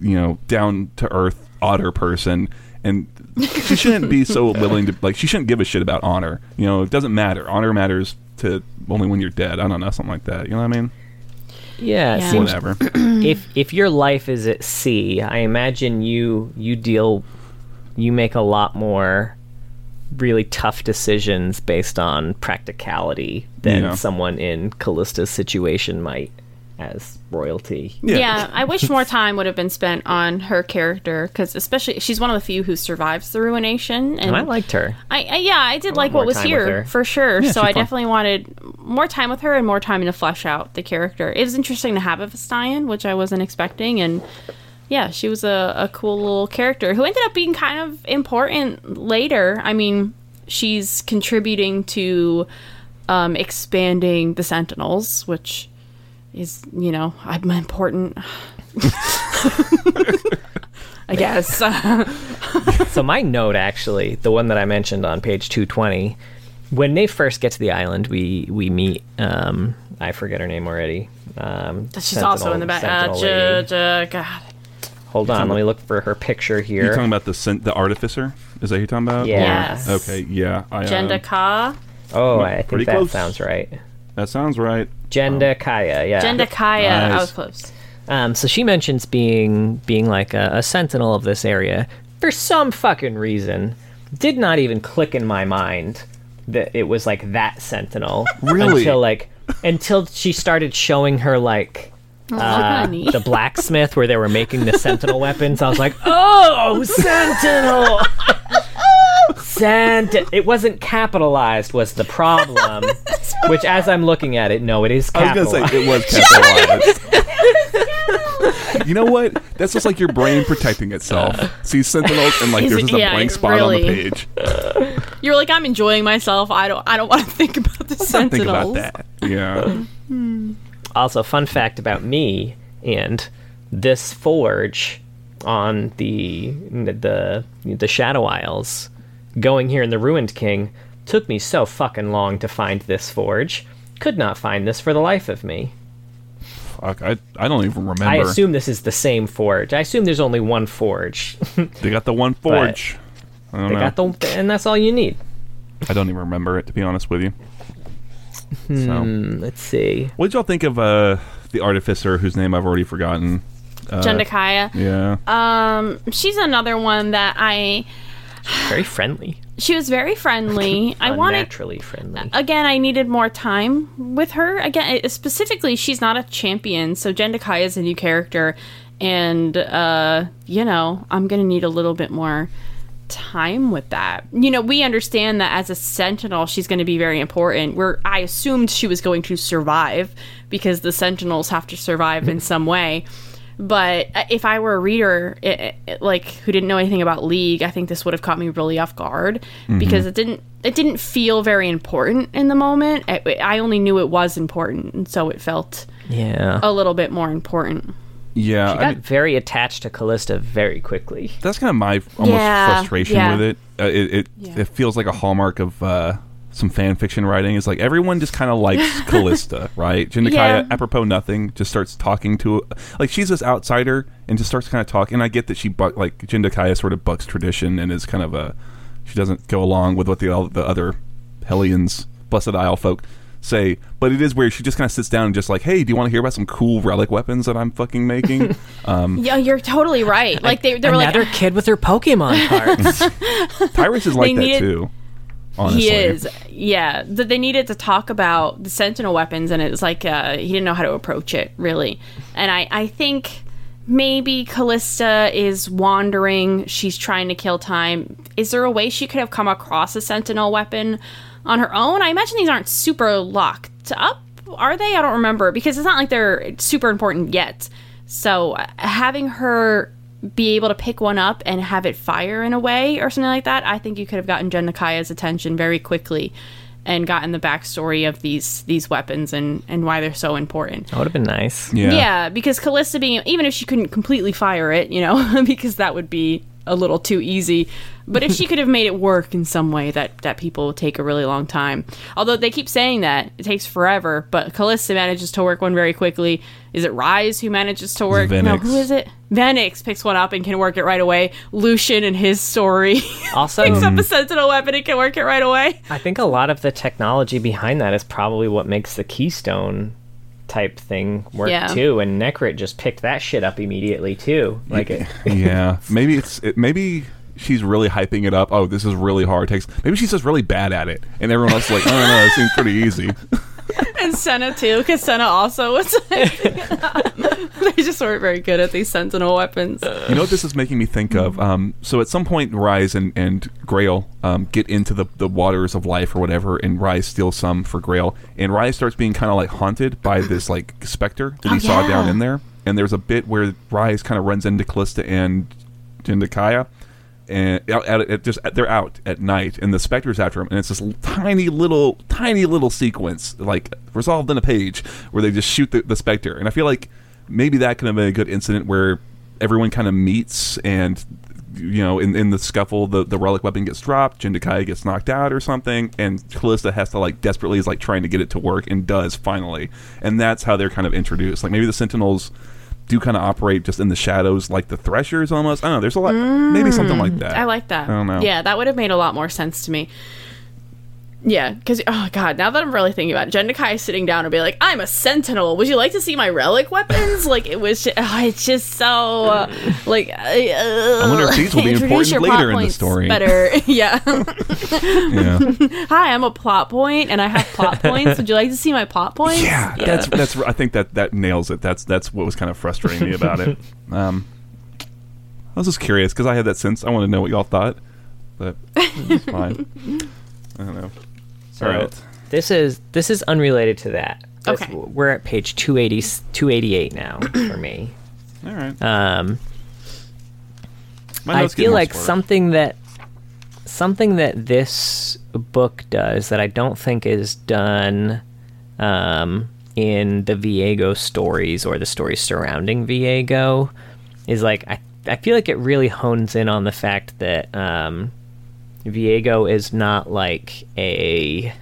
you know, down to earth otter person, and she shouldn't be so willing to like. She shouldn't give a shit about honor. You know, it doesn't matter. Honor matters to only when you're dead. I don't know, something like that. You know what I mean? Yeah, it Yeah. seems Whatever. if if your life is at sea, I imagine you you deal you make a lot more really tough decisions based on practicality than Yeah. someone in Kalista's situation might as royalty. Yeah. Yeah. I wish more time would have been spent on her character because, especially, she's one of the few who survives the ruination, and And I liked her. I, I yeah, I did want like what was time with her. here for sure. Yeah, so I fun. definitely wanted more time with her and more time to flesh out the character. It was interesting to have a Vastayan, which I wasn't expecting, and yeah, she was a, a cool little character who ended up being kind of important later. I mean, she's contributing to um, expanding the Sentinels, which is you know I'm important. I guess. So my note actually, the one that I mentioned on page 220, when they first get to the island, we we meet um I forget her name already. Um She's also in the back. Uh, Sentinel j- j- God. Hold on, let me look for her picture here. You're talking about the sen- the artificer? Is that who you're talking about? Yeah. Yes. Okay. Yeah. I, Jenda Oh, I think that close. sounds right. That sounds right. Jenda Kaya, yeah. Jenda Kaya. I was close. Um, so she mentions being being like a, a sentinel of this area for some fucking reason. Did not even click in my mind that it was like that sentinel Really? until like until she started showing her like uh, the blacksmith where they were making the sentinel weapons. I was like, oh, sentinel. Sent. It wasn't capitalized. Was the problem? Which, as I'm looking at it, no, it is I was capitalized. gonna say it was capitalized. you know what? That's just like your brain protecting itself. See sentinels and like Is there's it- just a yeah, blank it spot on the really- page. You're like, I'm enjoying myself. I don't. I don't want to think about the Think sentinels. about that. Yeah. Hmm. Also, fun fact about me and this forge on the the the Shadow Isles, going here in the Ruined King, took me so fucking long to find this forge. Could not find this for the life of me. Fuck, I I don't even remember. I assume this is the same forge. I assume there's only one forge. they got the one forge. I don't they know. got the, and that's all you need. I don't even remember it to be honest with you. So, Hmm, let's see. what did y'all think of uh the artificer whose name I've already forgotten? Uh, Jendikaya. Yeah. Um, she's another one that I. Very friendly. She was very friendly. I wanted Unnaturally friendly. again i needed more time with her again specifically she's not a champion so jendikai is a new character and uh you know i'm gonna need a little bit more time with that you know we understand that as a sentinel she's going to be very important where i assumed she was going to survive because the sentinels have to survive in some way but uh, if I were a reader, it, it- like who didn't know anything about League, I think this would have caught me really off guard because it didn't it didn't feel very important in the moment. I, I only knew it was important, and so it felt yeah. a little bit more important. Yeah. I I got mean, very attached to Kalista very quickly. that's kind of my almost Yeah, frustration yeah. with it. Uh, it it, Yeah. it feels like a hallmark of uh, some fan fiction writing. is like everyone just kind of likes Kalista, right? Jindakaya, Yeah. apropos nothing, just starts talking to like she's this outsider and just starts kind of talking. And I get that she buck like Jindakaya sort of bucks tradition and is kind of a she doesn't go along with what the all the other Hellions, Blessed Isle folk say. But it is weird. She just kind of sits down and just like, hey, do you want to hear about some cool relic weapons that I'm fucking making? um, Yeah, you're totally right. Like they, they were like, Another kid with her Pokemon cards. Tyrus is like They that needed- too. Honestly. He is, yeah. That they needed to talk about the Sentinel weapons, and it was like uh, he didn't know how to approach it really. And I, I think maybe Kalista is wandering. She's trying to kill time. Is there a way she could have come across a Sentinel weapon on her own? I imagine these aren't super locked up, are they? I don't remember because it's not like they're super important yet. So uh, having her be able to pick one up and have it fire in a way or something like that, I think you could have gotten Jen Nakaya's attention very quickly and gotten the backstory of these these weapons and and why they're so important. That would have been nice. Yeah. Yeah, because Kalista being even if she couldn't completely fire it, you know, because that would be a little too easy. But if she could have made it work in some way that that people would take a really long time. Although they keep saying that it takes forever, but Kalista manages to work one very quickly. Is it Ryze who manages to work? No, who is it? Venix picks one up and can work it right away. Lucian and his story Also, picks up hmm. a sentinel weapon and can work it right away. I think a lot of the technology behind that is probably what makes the Keystone type thing work Yeah. too. And Necrit just picked that shit up immediately too. Like it, yeah, maybe it's it, maybe she's really hyping it up. Oh, this is really hard. Takes maybe she's just really bad at it, and everyone else is like, oh no, no, it seems pretty easy. And Senna too, because Senna also was they just weren't very good at these sentinel weapons. You know what this is making me think of? Um, so at some point, Ryze and, and Grael um, get into the, the waters of life or whatever, and Ryze steals some for Grael, and Ryze starts being kind of like haunted by this like specter that he Oh, saw yeah. down in there. And there's a bit where Ryze kind of runs into Kalista and Jindakaya, and out, out, it just they're out at night, and the specter's after them, and it's this tiny little, tiny little sequence, like resolved in a page, where they just shoot the, the specter, and I feel like maybe that could have been a good incident where everyone kind of meets, and you know, in, in the scuffle, the, the relic weapon gets dropped, Jindakaya gets knocked out or something, and Kalista has to like desperately is like trying to get it to work, and does finally, and that's how they're kind of introduced. Like maybe the Sentinels do kind of operate just in the shadows like the threshers almost i don't know there's a lot maybe something like that Mm, I like that. I don't know. Yeah, that would have made a lot more sense to me. Yeah, because oh god, now that I'm really thinking about it, Jendikai sitting down and be like, "I'm a sentinel. Would you like to see my relic weapons?" like it was, just, oh, it's just so uh, like. Uh, I wonder if these will be important later in the story. Better, yeah. yeah Hi, I'm a plot point, and I have plot points. Would you like to see my plot points? yeah that's that's i think that that nails it that's that's what was kind of frustrating me about it um i was just curious because i had that sense i want to know what y'all thought but it's fine. I don't know. So All right. this is this is unrelated to that. This- Okay. We're at page 280, 288 now for me. All right. Um, I feel like square. something that something that this book does that I don't think is done um, in the Viego stories or the stories surrounding Viego is like I I feel like it really hones in on the fact that um, Viego is not like a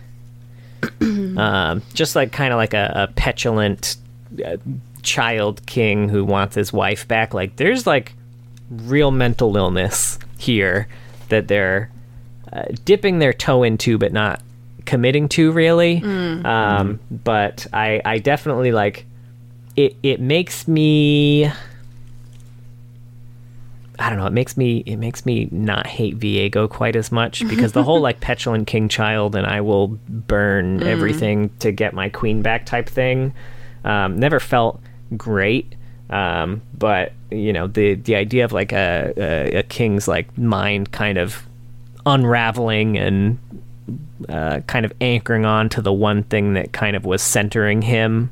um, just like kind of like a, a petulant uh, child king who wants his wife back. Like there's like real mental illness here that they're uh, dipping their toe into, but not committing to really. Um, but I, I definitely like it. It makes me. I don't know. It makes me it makes me not hate Viego quite as much because the whole like petulant king child and I will burn everything to get my queen back type thing um, never felt great. Um, but you know the the idea of like a, a a king's like mind kind of unraveling and uh, kind of anchoring on to the one thing that kind of was centering him.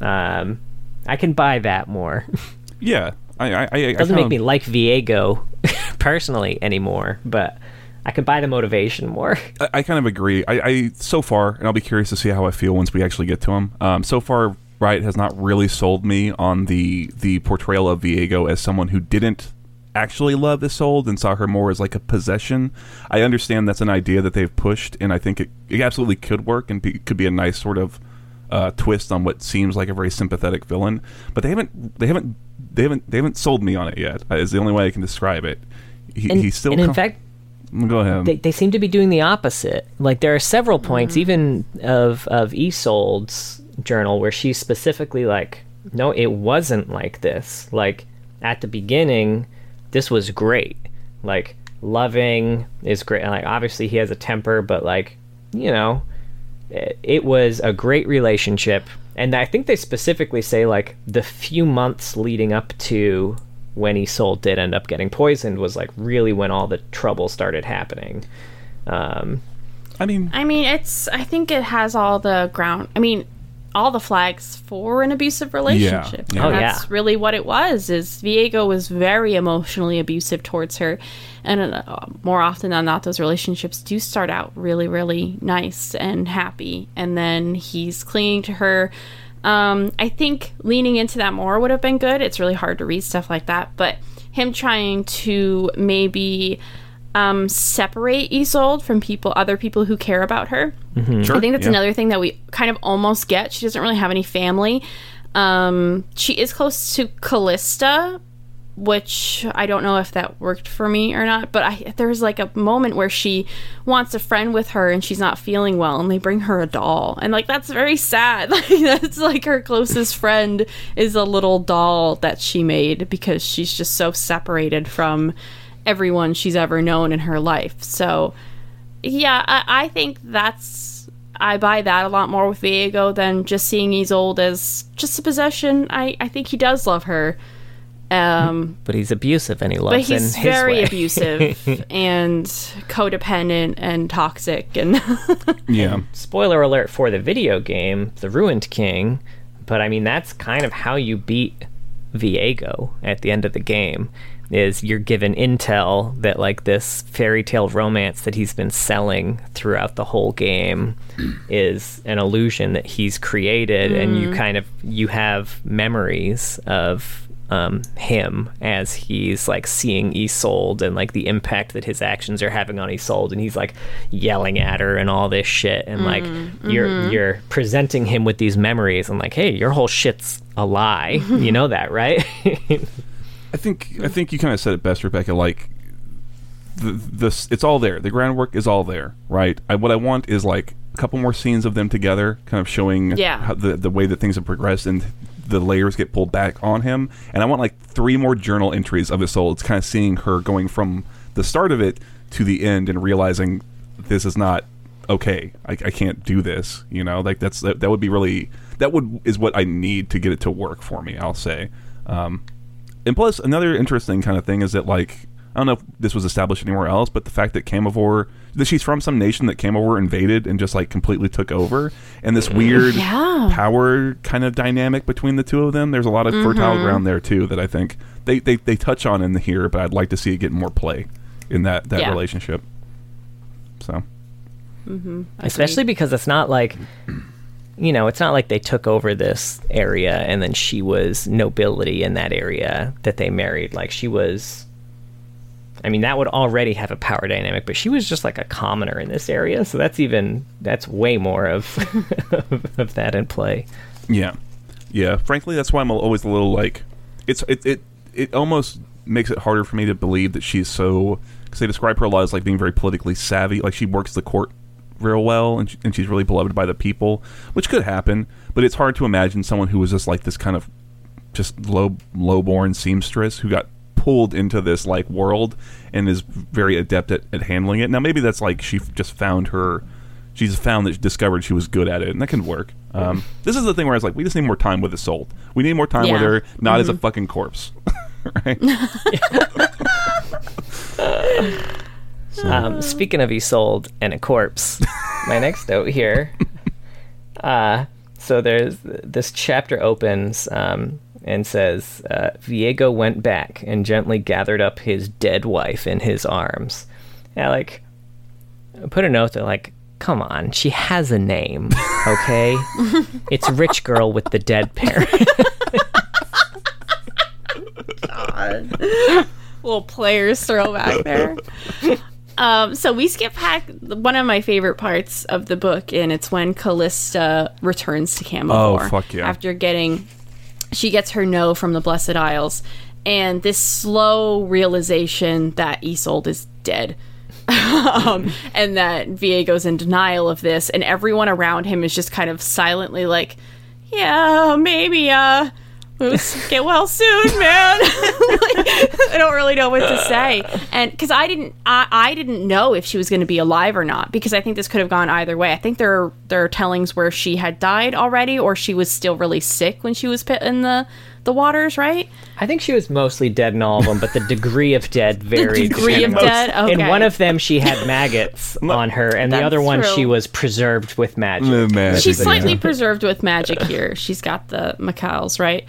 Um, I can buy that more. Yeah. I, I, I, I doesn't make me like Viego personally anymore, but I could buy the motivation more. I, I kind of agree. I, I so far, and I'll be curious to see how I feel once we actually get to him. Um, so far, Riot has not really sold me on the the portrayal of Viego as someone who didn't actually love Isolde and saw her more as like a possession. I understand that's an idea that they've pushed, and I think it, it absolutely could work and be, could be a nice sort of uh, twist on what seems like a very sympathetic villain. But they haven't they haven't they haven't they haven't sold me on it yet. uh, Is the only way I can describe it. He, And, he's still and in fact, go ahead. they, they seem to be doing the opposite. Like there are several points, even of of Isolde's journal, where she's specifically like, "No, it wasn't like this. Like at the beginning, this was great. Like loving is great. Like obviously he has a temper, but like you know, it, it was a great relationship." And I think they specifically say like the few months leading up to when Isolde did end up getting poisoned was like really when all the trouble started happening. Um, I mean, I mean, it's. I think it has all the ground. I mean, all the flags for an abusive relationship. Yeah. And Oh, that's yeah. really what it was. Is Viego was very emotionally abusive towards her, and uh, more often than not, those relationships do start out really, really nice and happy, and then he's clinging to her. Um, I think leaning into that more would have been good. It's really hard to read stuff like that, but him trying to maybe um, separate Isolde from people, other people who care about her. sure. I think that's yeah. another thing that we kind of almost get. She doesn't really have any family. Um, she is close to Kalista, which I don't know if that worked for me or not. But I, there's like a moment where she wants a friend with her and she's not feeling well, and they bring her a doll, and like that's very sad. Like that's like her closest friend is a little doll that she made because she's just so separated from everyone she's ever known in her life. So yeah, I, I think that's I buy that a lot more with Viego than just seeing Isolde as just a possession. I, I think he does love her. Um, but he's abusive and he loves but he's in his very way. abusive and codependent and toxic and Yeah. Spoiler alert for the video game, The Ruined King. But I mean, that's kind of how you beat Viego at the end of the game. Is you're given intel that like this fairy tale romance that he's been selling throughout the whole game is an illusion that he's created, and you mm. kind of you have memories of um, him as he's like seeing Isolde and like the impact that his actions are having on Isolde, and he's like yelling at her and all this shit, and like mm, you're mm-hmm. you're presenting him with these memories, and like, hey, your whole shit's a lie, you know that, right? I think I think you kind of said it best, Rebecca. Like the this, it's all there. The groundwork is all there, right? I, what I want is like a couple more scenes of them together, kind of showing Yeah. how the the way that things have progressed and the layers get pulled back on him. And I want like three more journal entries of his soul. It's kind of seeing her going from the start of it to the end and realizing this is not okay. I, I can't do this. You know, like that's that, that would be really that would is what I need to get it to work for me. I'll say. Um, and plus, another interesting kind of thing is that like I don't know if this was established anywhere else, but the fact that Camavor that she's from some nation that Camavor invaded and just like completely took over, and this weird Yeah. power kind of dynamic between the two of them. There's a lot of fertile mm-hmm. ground there too that I think they, they, they touch on in here, but I'd like to see it get more play in that that Yeah. relationship. So mm-hmm. especially because it's not like you know it's not like they took over this area and then she was nobility in that area that they married like she was i mean that would already have a power dynamic but she was just like a commoner in this area so that's even that's way more of of that in play Yeah, yeah. Frankly, that's why I'm always a little like, it's it it it almost makes it harder for me to believe that she's so because they describe her a lot as like being very politically savvy. Like she works the court real well, and, she, and she's really beloved by the people, which could happen. But it's hard to imagine someone who was just like this kind of just low low-born seamstress who got pulled into this like world and is very adept at, at handling it. Now maybe that's like she just found her she's found that discovered she was good at it and that can work. Um, this is the thing where I was like, we just need more time with Isolde. We need more time with her, not as a fucking corpse. right? Um, speaking of Isolde and a corpse, my next note here. Uh, so there's this chapter opens um, and says uh, Viego went back and gently gathered up his dead wife in his arms. Yeah, like put a note there, like, come on, she has a name, okay? it's rich girl with the dead parent. God. little players throwback there. Um, so we skip back one of my favorite parts of the book, and it's when Kalista returns to Camavor. Oh, fuck yeah. After getting, she gets her no from the Blessed Isles, and this slow realization that Isolde is dead. um, and that Viego's in denial of this, and everyone around him is just kind of silently like, "Yeah, maybe, uh, get well soon, man." Like, I don't really know what to say, and because I didn't, I, I didn't know if she was going to be alive or not, because I think this could have gone either way. I think there are, there are tellings where she had died already, or she was still really sick when she was put in the the waters, right? I think she was mostly dead in all of them, but the degree of dead varied. degree of on- dead? In one of them, she had maggots on her, and the other one, true. she was preserved with magic. The magic, She's yeah. slightly preserved with magic here. She's got the Macals, right?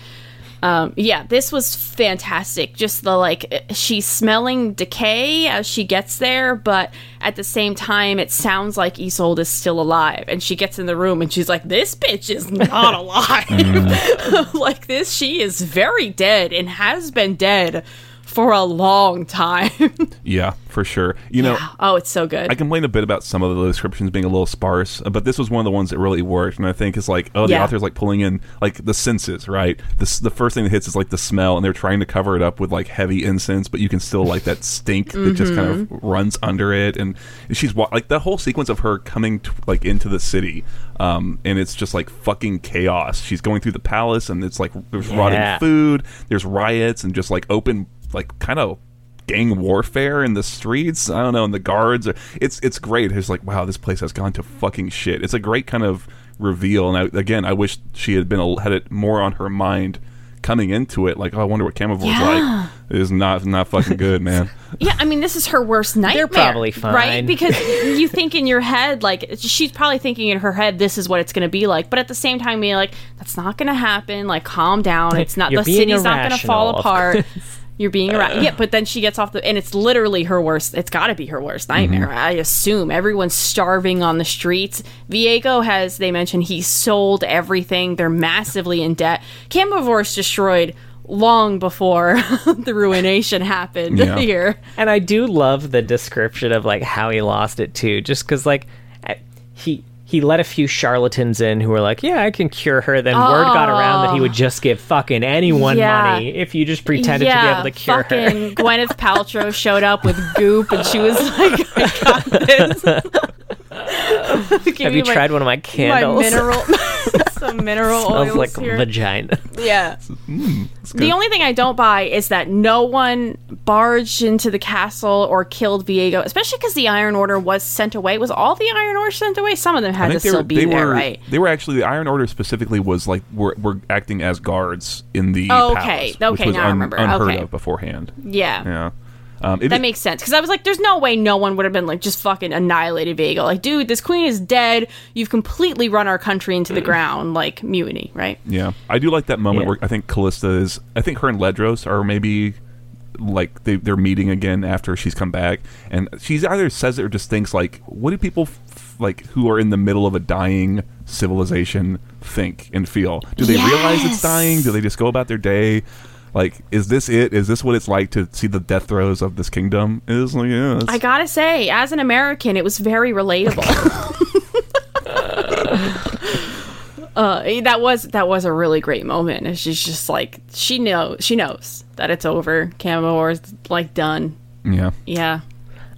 Um, yeah, this was fantastic. Just the like, she's smelling decay as she gets there, but at the same time, it sounds like Isolde is still alive. And she gets in the room and she's like, "This bitch is not alive. like this, she is very dead and has been dead for a long time." Yeah, for sure. You know, oh, it's so good. I complained a bit about some of the descriptions being a little sparse, uh, but this was one of the ones that really worked. And I think it's like, oh, the Yeah. author's like pulling in like the senses, right? This the first thing that hits is like the smell, and they're trying to cover it up with like heavy incense, but you can still like that stink that just kind Mm-hmm. of runs under it. And she's like that whole sequence of her coming t- like into the city, um, and it's just like fucking chaos. She's going through the palace, and it's like there's Yeah. rotting food, there's riots, and just like open like kind of gang warfare in the streets. I don't know, and the guards. Are, it's it's great. It's like wow, this place has gone to fucking shit. It's a great kind of reveal. And I, again, I wish she had been a, had it more on her mind coming into it. Like, oh, I wonder what Camavor's Yeah. like. It is not not fucking good, man. Yeah, I mean, this is her worst nightmare. They're probably fine. right? Because you think in your head, like she's probably thinking in her head, this is what it's going to be like. But at the same time, being like, that's not going to happen. Like, calm down. It's not. You're the city's not going to fall apart. You're being around. Yeah, but then she gets off the, and it's literally her worst. It's got to be her worst nightmare. Mm-hmm. I assume everyone's starving on the streets. Viego has, they mentioned, he sold everything. They're massively in debt. Camavor's destroyed long before the ruination happened Yeah. here. And I do love the description of like how he lost it too, just because like he he let a few charlatans in who were like, "Yeah, I can cure her." Then word got around that he would just give fucking anyone Yeah. money if you just pretended to be able to cure her. fucking Gwyneth Paltrow showed up with goop, and she was like, "I got this." Have you my- tried one of my My candles? mineral, some mineral Smells oils like here. vagina. yeah. Mm, the only thing I don't buy is that no one barged into the castle or killed Viego, especially because the Iron Order was sent away. Was all the Iron Order sent away? Some of them had to they still were be they there, were right? they were actually the Iron Order specifically was like were, were acting as guards in the Oh, palace, okay. which Okay, was now I remember. unheard Okay. of beforehand. Yeah. Yeah. Um, it, That makes sense because I was like, "There's no way no one would have been like just fucking annihilated Viego." Like, dude, this queen is dead. You've completely run our country into the ground. Like mutiny, right? Yeah, I do like that moment Yeah. where I think Kalista is. I think her and Ledros are maybe like they, they're meeting again after she's come back, and she's either says it or just thinks like, "What do people f- like who are in the middle of a dying civilization think and feel? Do they realize it's dying? Do they just go about their day?" Like, is this it? Is this what it's like to see the death throes of this kingdom? It is like, yeah, it's- I gotta say, as an American, it was very relatable. uh, that was that was a really great moment. And she's just like she knows she knows that it's over. Camo is like done. yeah. Yeah,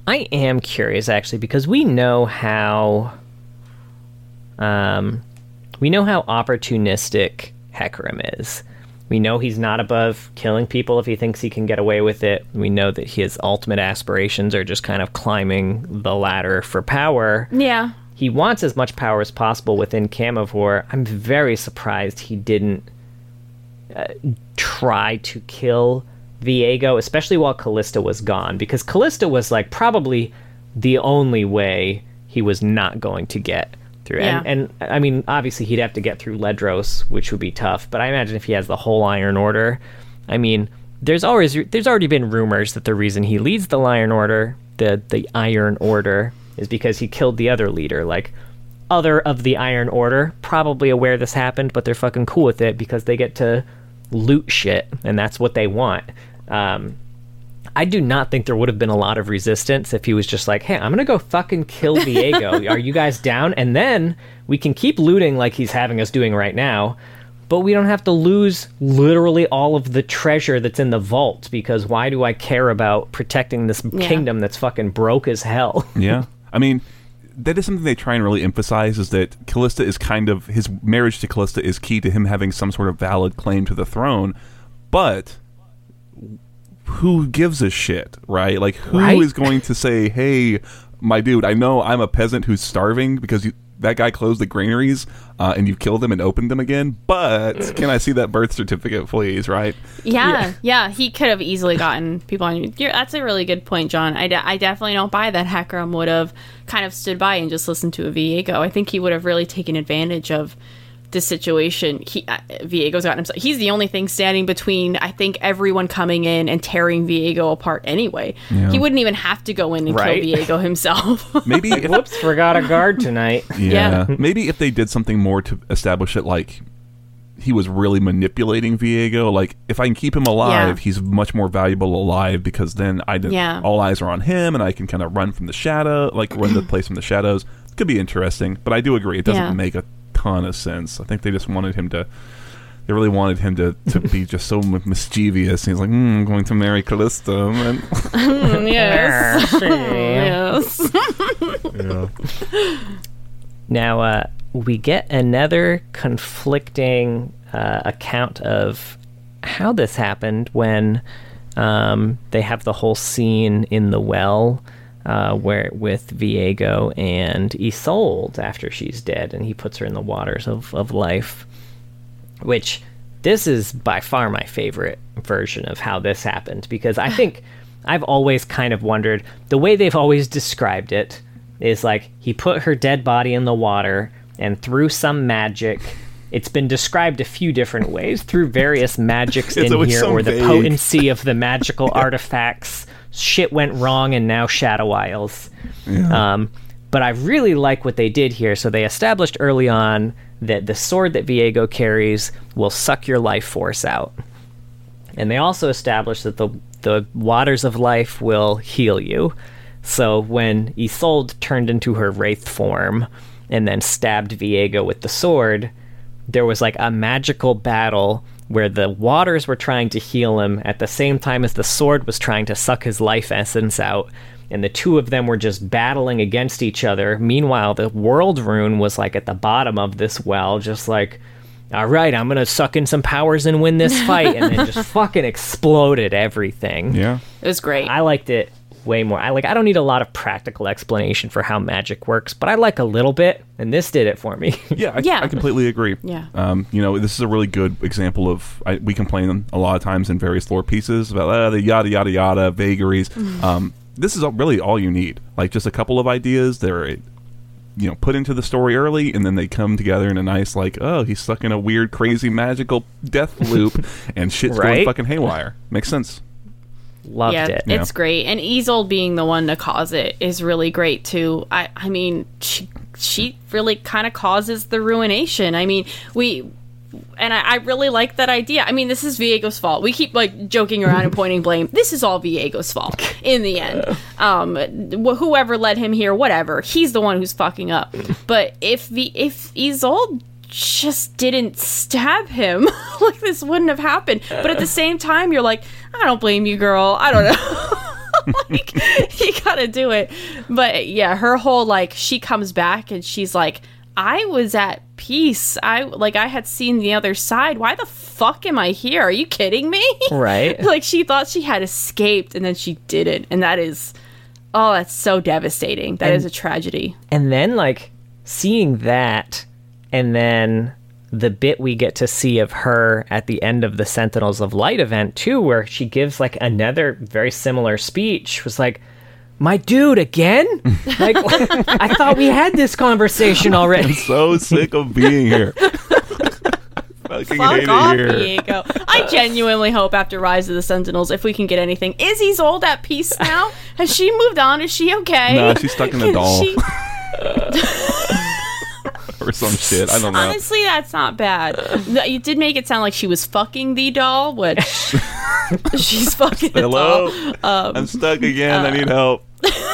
I am curious actually because we know how um we know how opportunistic Hecarim is. We know he's not above killing people if he thinks he can get away with it. We know that his ultimate aspirations are just kind of climbing the ladder for power. yeah. He wants as much power as possible within Camavor. I'm very surprised he didn't uh, try to kill Viego, especially while Kalista was gone, because Kalista was like probably the only way he was not going to get through. Yeah. And, and I mean, obviously he'd have to get through Ledros, which would be tough. But I imagine if he has the whole Iron Order, I mean, there's always there's already been rumors that the reason he leads the Iron Order, the the Iron Order, is because he killed the other leader. Like other of the Iron Order probably aware this happened, but they're fucking cool with it because they get to loot shit, and that's what they want. Um, I do not think there would have been a lot of resistance if he was just like, "Hey, I'm gonna go fucking kill Viego. Are you guys down?" And then we can keep looting like he's having us doing right now, but we don't have to lose literally all of the treasure that's in the vault because why do I care about protecting this Yeah. kingdom that's fucking broke as hell? Yeah. I mean, that is something they try and really emphasize is that Kalista is kind of his marriage to Kalista is key to him having some sort of valid claim to the throne, but who gives a shit, right? Like who is Right? going to say, "Hey, my dude, I know I'm a peasant who's starving because you that guy closed the granaries uh, and you killed them and opened them again, but can I see that birth certificate, please?" Right? Yeah, yeah, he could have easily gotten people on you. That's a really good point, John. I, de- I definitely don't buy that Hecarim would have kind of stood by and just listened to a Viego. I think he would have really taken advantage of the situation. He uh, Viego's gotten himself. He's the only thing standing between. I think everyone coming in and tearing Viego apart anyway. He wouldn't even have to go in and Right. kill Viego himself. Maybe if, Whoops, forgot a guard tonight. Yeah. Maybe if they did something more to establish it, like he was really manipulating Viego. Like if I can keep him alive, Yeah. he's much more valuable alive because then I did, Yeah. all eyes are on him, and I can kind of run from the shadow, like run the place from the shadows. Could be interesting, but I do agree it doesn't Yeah. make a ton of sense. I think they just wanted him to. They really wanted him to, to be just so m- mischievous. He's like, mm, I'm going to marry Kalista. And yes, yes. Now, uh, we get another conflicting uh, account of how this happened when um, they have the whole scene in the well uh, where with Viego and Isolde after she's dead, and he puts her in the waters of, of life. Which this is by far my favorite version of how this happened because I think I've always kind of wondered the way they've always described it is like he put her dead body in the water and through some magic it's been described a few different ways through various magics in here or the vague. potency of the magical artifacts shit went wrong and now shadow isles um, but I really like what they did here. So they established early on that the sword that Viego carries will suck your life force out. And they also established that the the waters of life will heal you. So when Isolde turned into her wraith form and then stabbed Viego with the sword, there was like a magical battle where the waters were trying to heal him at the same time as the sword was trying to suck his life essence out. And the two of them were just battling against each other. Meanwhile, the world rune was like at the bottom of this well, just like, all right, I'm gonna suck in some powers and win this fight, and then just fucking exploded everything. yeah. It was great. I liked it way more. I like. I don't need a lot of practical explanation for how magic works, but I like a little bit, and this did it for me. Yeah, I, Yeah. I completely agree. Yeah. Um, you know, this is a really good example of I, we complain a lot of times in various lore pieces about uh, the yada yada yada vagaries. Mm-hmm. Um, this is really all you need. Like just a couple of ideas. They're you know put into the story early, and then they come together in a nice like oh he's stuck in a weird crazy magical death loop, and shit's going fucking haywire. Makes sense. Loved yeah, it. Yeah. it's great. And Isolde being the one to cause it is really great too. I I mean, she she really kind of causes the ruination. I mean, we and I, I really like that idea. I mean, this is Viego's fault. We keep like joking around and pointing blame. This is all Viego's fault in the end. Um, wh- whoever led him here, whatever, he's the one who's fucking up. But if the if Isolde just didn't stab him, like this wouldn't have happened. But at the same time, you're like, I don't blame you, girl. I don't know. like you gotta do it. But yeah her whole like she comes back and she's like i was at peace. I like i had seen the other side. Why the fuck am i here? Are you kidding me? Right. like she thought she had escaped and then she didn't. And that is oh that's so devastating. That is a tragedy. and then like seeing that and then the bit we get to see of her at the end of the sentinels of light event too where she gives like another very similar speech was like my dude again like i thought we had this conversation already I'm So sick of being here. fucking Fuck hate off, it here. Viego. I genuinely hope after Rise of the Sentinels, if we can get anything, is Isolde at peace now? Has she moved on? Is she okay? Nah, she's stuck in a doll. she- or some shit. I don't know. Honestly, that's not bad. You did make it sound like she was fucking the doll, which she's fucking the Hello, doll. I'm um, stuck again. I need uh, help.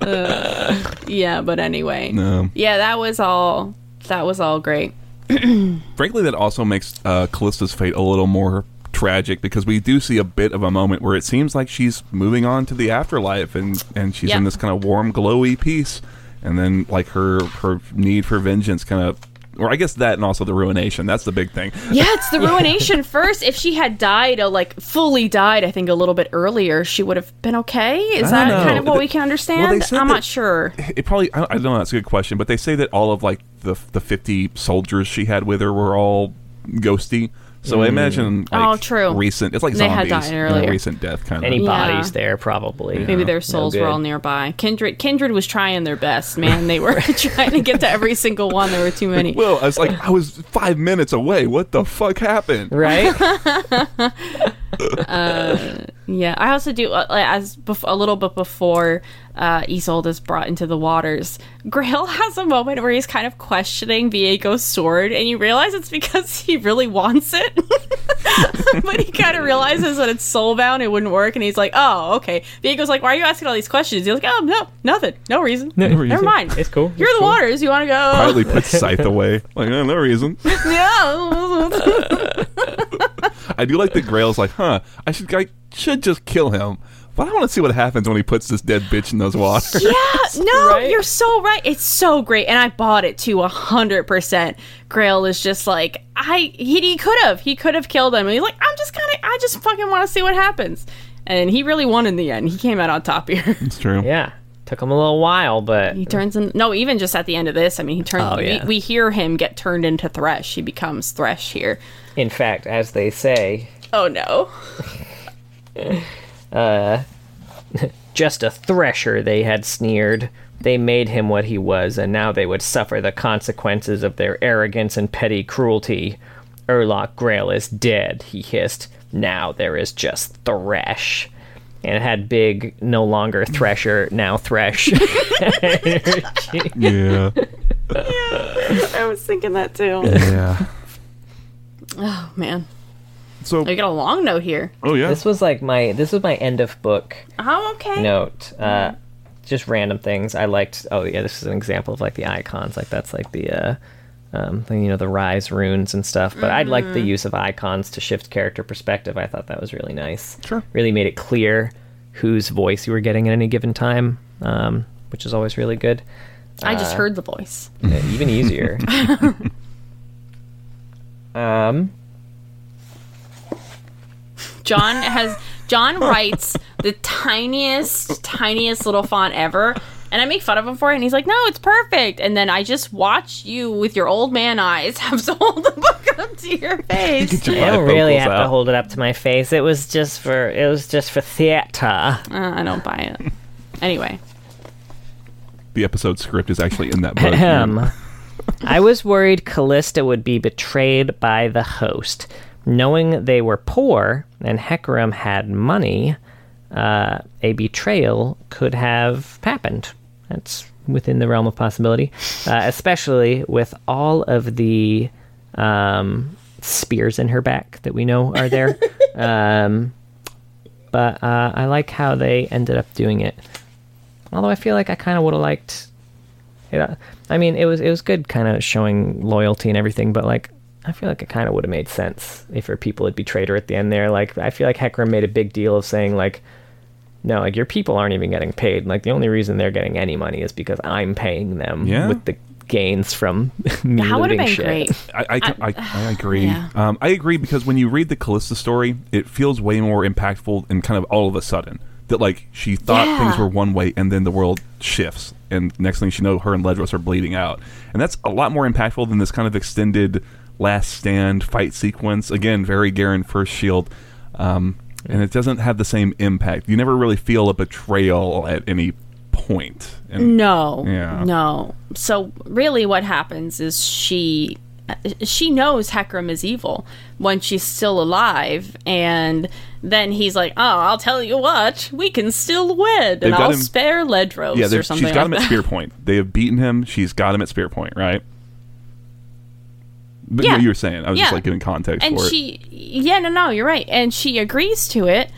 Uh, yeah, but anyway. No. Yeah, that was all. That was all great. Frankly, that also makes uh, Kalista's fate a little more tragic because we do see a bit of a moment where it seems like she's moving on to the afterlife and and she's Yeah. in this kind of warm, glowy peace, and then like her her need for vengeance kind of. Or I guess that and also the ruination. That's the big thing. Yeah, it's the ruination first. If she had died, uh, like fully died, I think a little bit earlier, she would have been okay. Is that know. kind of what we can understand? said I'm not sure. It probably I, I don't know. That's a good question, but they say that all of like the the fifty soldiers she had with her were all ghosty. So I imagine mm. like Oh, true. recent. It's like They had zombies. died you know, earlier. recent death kind any of. Yeah. bodies there probably Maybe their No souls were all nearby. Kindred, Kindred was trying their best, man. They were trying to get to every single one. There were too many. Well, I was like, I was five minutes away. What the fuck happened? right Yeah, I also do uh, as bef- a little bit before uh, Isolde is brought into the waters. Grael has a moment where he's kind of questioning Viego's sword, and you realize it's because he really wants it, but he kind of realizes that it's soulbound, it wouldn't work, and he's like, "Oh, okay." Viego's like, "Why are you asking all these questions?" He's like, "Oh, no, nothing, no reason, reason. never mind. it's cool You're It's the cool. waters. You want to go?" Quietly put Scythe away. Like, oh, no reason. yeah. I do like the Grael's like, huh, I should I should just kill him. But I want to see what happens when he puts this dead bitch in those waters. Yeah, no, right? you're so right. It's so great, and I bought it to a hundred percent. Grail is just like I he, he could have he could have killed him, and he's like I'm just kind of I just fucking want to see what happens, and he really won in the end. He came out on top here. It's true. yeah took him a little while but he turns in no, even just at the end of this. I mean, he turns. Oh, yeah. we, we hear him get turned into Thresh. He becomes Thresh here. in fact as they say Oh no. uh, just a thresher they had sneered. They made him what he was, and now they would suffer the consequences of their arrogance and petty cruelty. Erlok Grael is dead, he hissed. Now there is just Thresh. And it had big, no longer Thresher, now Thresh. Yeah. yeah I was thinking that too. Yeah. Oh man, So, I got a long note here. oh yeah. this was like my this was my end of book Oh okay. note. Uh, just random things. I liked. Oh yeah, this is an example of like the icons. Like that's like the, uh, um, you know, the rise runes and stuff. But I liked the use of icons to shift character perspective. I thought that was really nice. Sure. Really made it clear whose voice you were getting at any given time, um, which is always really good. I just heard the voice. Uh, even easier. um, John has John writes the tiniest, tiniest little font ever. And I make fun of him for it, and he's like, "No, it's perfect." And then I just watch you with your old man eyes have to hold the book up to your face. Get your I don't really bifocals have to hold it up to my face. It was just for it was just for theater. Uh, I don't buy it. Anyway, The episode script is actually in that book. Ahem. I was worried Kalista would be betrayed by the host. Knowing they were poor and Hecarim had money, uh, a betrayal could have happened. That's within the realm of possibility, uh, especially with all of the um, spears in her back that we know are there. um, but uh, I like how they ended up doing it. Although I feel like I kind of would have liked yeah, I mean, it was it was good, kind of showing loyalty and everything. But like, I feel like it kind of would have made sense if her people had betrayed her at the end. There, like, I feel like Hecarim made a big deal of saying like, no, like your people aren't even getting paid. Like the only reason they're getting any money is because I'm paying them Yeah. with the gains from me that looting been shit. great. I, I, I, I agree. yeah. Um, I agree because when you read the Kalista story, it feels way more impactful and kind of all of a sudden that like she thought Yeah. things were one way and then the world shifts and next thing she know, her and Ledros are bleeding out, and that's a lot more impactful than this kind of extended last stand fight sequence. Again, very Garen first shield. Um, and it doesn't have the same impact. You never really feel a betrayal at any point. And No, Yeah. no. So really, what happens is she she knows Hecarim is evil when she's still alive, and then he's like, "Oh, I'll tell you what, we can still win, They've and I'll him- spare Ledros yeah, or something." she's got like him at spear point. They have beaten him. She's got him at spear point, right? But Yeah. you, you were saying, I was just like giving context and for it. she yeah no no you're right. And she agrees to it.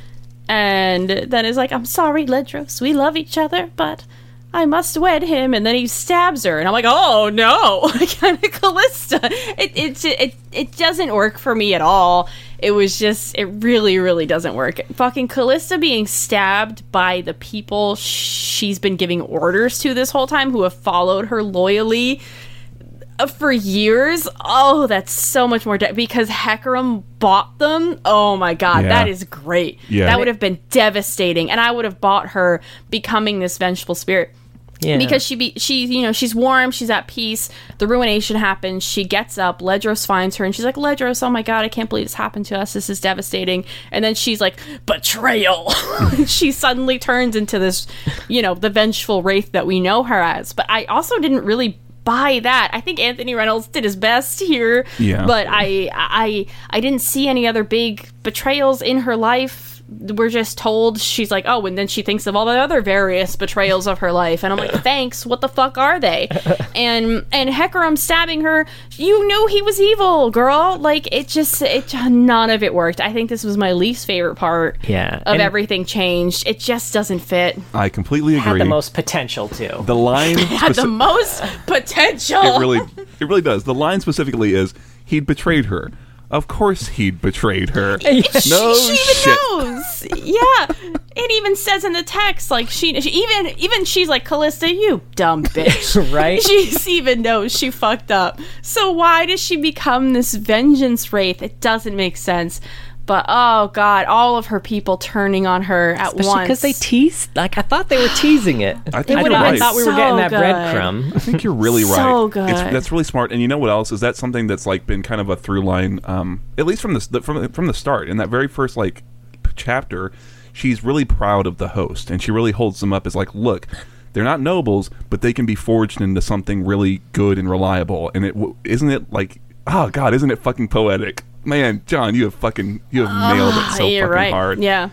And then is like i'm sorry ledros we love each other but i must wed him. And then he stabs her. And i'm like oh no. Kind of Kalista it, it it it doesn't work for me at all. It was just it really really doesn't work. Fucking Kalista being stabbed by the people she's been giving orders to this whole time who have followed her loyally Uh, for years. Oh, that's so much more de- because Hecarim bought them. Oh my god, Yeah. that is great. Yeah. That would have been devastating, and I would have bought her becoming this vengeful spirit. Yeah. Because she be she you know she's warm she's at peace the ruination happens she gets up Ledros finds her and she's like Ledros oh my god I can't believe this happened to us this is devastating and then she's like betrayal she suddenly turns into this you know the vengeful wraith that we know her as but I also didn't really buy that I think Anthony Reynolds did his best here Yeah. but I I I didn't see any other big betrayals in her life we're just told she's like oh and then she thinks of all the other various betrayals of her life. And i'm like thanks. What the fuck are they? And and hecarim stabbing her. You knew he was evil girl. Like it just it none of it worked. I think this was my least favorite part Yeah, of and- everything changed. It just doesn't fit. I completely had agree. the most potential too. The line had the most potential. It really it really does. The line specifically is he'd betrayed her. Of course he'd betrayed her. she, no she even shit. knows. Yeah, it even says in the text like she, she even even she's like Kalista, you dumb bitch. Right? She's even knows she fucked up. So why does she become this vengeance wraith? It doesn't make sense. But oh god, all of her people turning on her at Especially once. because they teased. Like I thought they were teasing it. I think I, you're don't I thought we were So getting that good. breadcrumb. I think you're really right. So good. It's, that's really smart. And you know what else is that something that's like been kind of a through line, um, at least from the from from the start in that very first like chapter. She's really proud of the host, and she really holds them up as like, look, they're not nobles, but they can be forged into something really good and reliable. And it w- isn't it like, oh god, isn't it fucking poetic? Man, John, you have fucking you have nailed it so Ah, fucking right. hard. Yeah.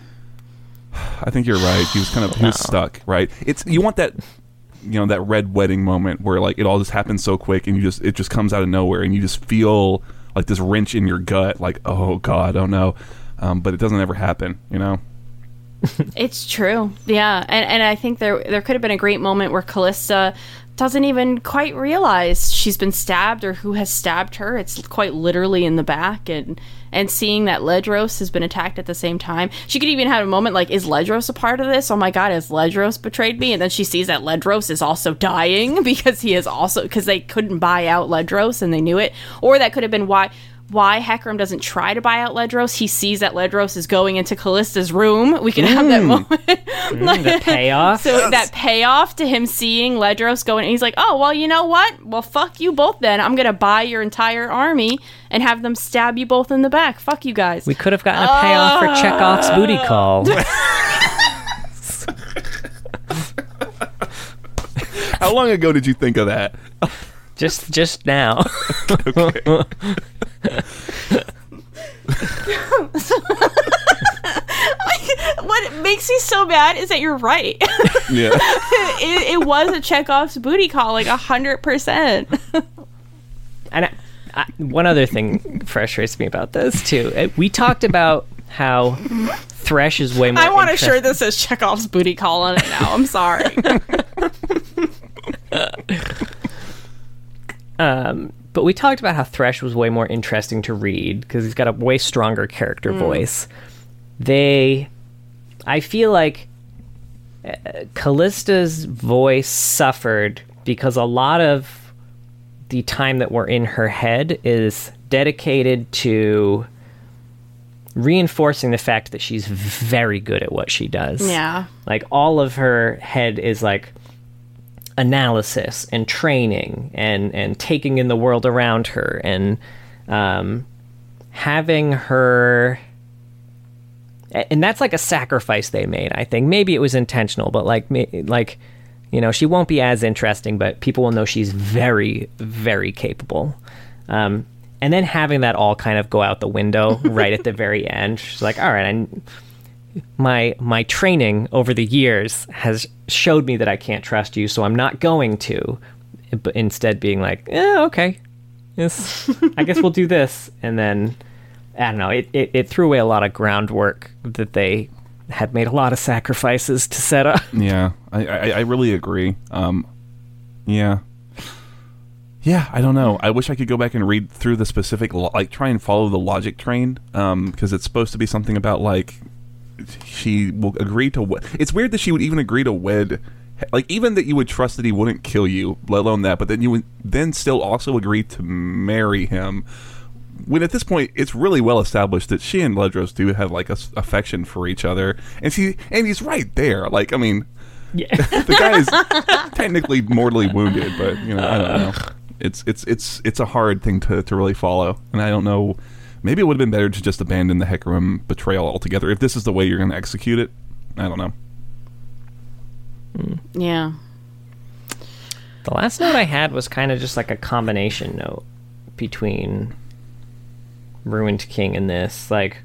I think you're right. He was kind of he was stuck, right? It's you want that you know that red wedding moment where like it all just happens so quick and you just it just comes out of nowhere and you just feel like this wrench in your gut like oh god oh no um, but it doesn't ever happen you know It's true. Yeah. And and I think there there could have been a great moment where Kalista doesn't even quite realize she's been stabbed or who has stabbed her. It's quite literally in the back and and seeing that Ledros has been attacked at the same time. She could even have a moment like, is Ledros a part of this? Oh my god, has Ledros betrayed me? And then she sees that Ledros is also dying because he is also because they couldn't buy out Ledros and they knew it. Or that could have been why why Hecarim doesn't try to buy out Ledros. He sees that Ledros is going into Kalista's room. We can have that moment. Mm, the payoff. So that payoff to him seeing Ledros going, he's like, "Oh well, you know what? Well, fuck you both. Then I'm gonna buy your entire army and have them stab you both in the back. Fuck you guys." we could have gotten a payoff for Chekhov's booty call. How long ago did you think of that? Just just now. what makes me so mad is that you're right. Yeah. it, it was a Chekhov's booty call, like a hundred percent. and I, I, one other thing frustrates me about this too. Uh, We talked about how Thresh is way more. I want a interest- shirt that says Chekhov's booty call on it now. I'm sorry. Um, but we talked about how Thresh was way more interesting to read because he's got a way stronger character voice. They, I feel like uh, Kalista's voice suffered because a lot of the time that we're in her head is dedicated to reinforcing the fact that she's very good at what she does. yeah. Like all of her head is like analysis and training and and taking in the world around her. And um, having her and that's like a sacrifice they made i think. Maybe it was intentional but like like you know she won't be as interesting but people will know she's very very capable. Um, and then having that all kind of go out the window right at the very end she's like all right I, my my training over the years has showed me that I can't trust you, so I'm not going to. But instead, being like, okay, yes, I guess we'll do this, and then I don't know. It, it it threw away a lot of groundwork that they had made a lot of sacrifices to set up. Yeah, I, I, I really agree. Um, yeah, yeah. I don't know. I wish I could go back and read through the specific, lo- like, try and follow the logic train, um, because it's supposed to be something about like she will agree to wed. It's weird that she would even agree to wed. Like even that you would trust that he wouldn't kill you, let alone that, but then you would then still also agree to marry him. When at this point it's really well established that she and Ledros do have like a s- affection for each other, and she and he's right there. Like I mean, Yeah, the guy is technically mortally wounded, but you know, I don't know. It's it's it's it's a hard thing to, to really follow, and I don't know. Maybe it would have been better to just abandon the Hecarim betrayal altogether. If this is the way you're going to execute it, I don't know. Hmm. Yeah. the last note I had was kind of just like a combination note between Ruined King and this. Like,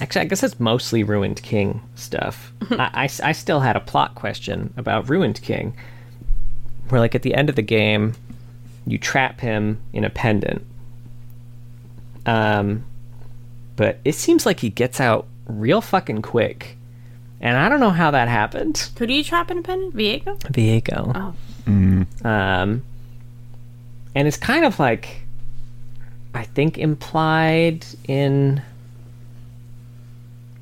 actually, I guess it's mostly Ruined King stuff. I I still had a plot question about Ruined King, where, like, at the end of the game, you trap him in a pendant. Um, but it seems like he gets out real fucking quick. And I don't know how that happened. Who do you trap independent? Viego? Viego. Oh. Um, and it's kind of like, I think implied in,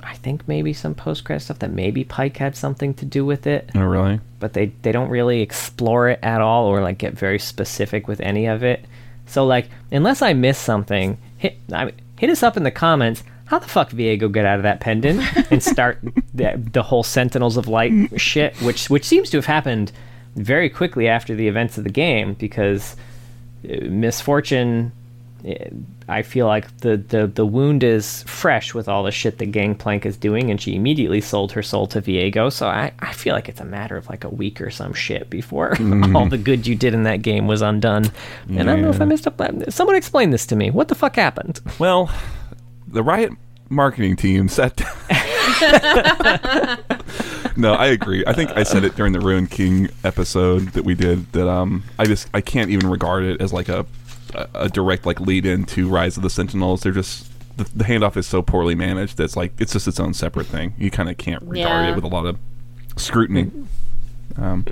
I think maybe some post credit stuff that maybe Pyke had something to do with it, Oh, really? but they they don't really explore it at all or like get very specific with any of it. So like, unless I miss something, hit I mean, hit us up in the comments. How the fuck Viego get out of that pendant and start the, the whole Sentinels of Light shit, which which seems to have happened very quickly after the events of the game because uh, Miss Fortune. I feel like the, the, the wound is fresh with all the shit that Gangplank is doing, and she immediately sold her soul to Viego. So I, I feel like it's a matter of like a week or some shit before all the good you did in that game was undone. And I don't know if I missed up. Someone explain this to me. What the fuck happened? Well, the Riot marketing team sat. no, I agree. I think I said it during the Ruined King episode that we did. That um, I just I can't even regard it as like a a, a direct like lead into Rise of the Sentinels. They're just the, the handoff is so poorly managed that's like it's just its own separate thing. You kind of can't regard Yeah. it with a lot of scrutiny. Um,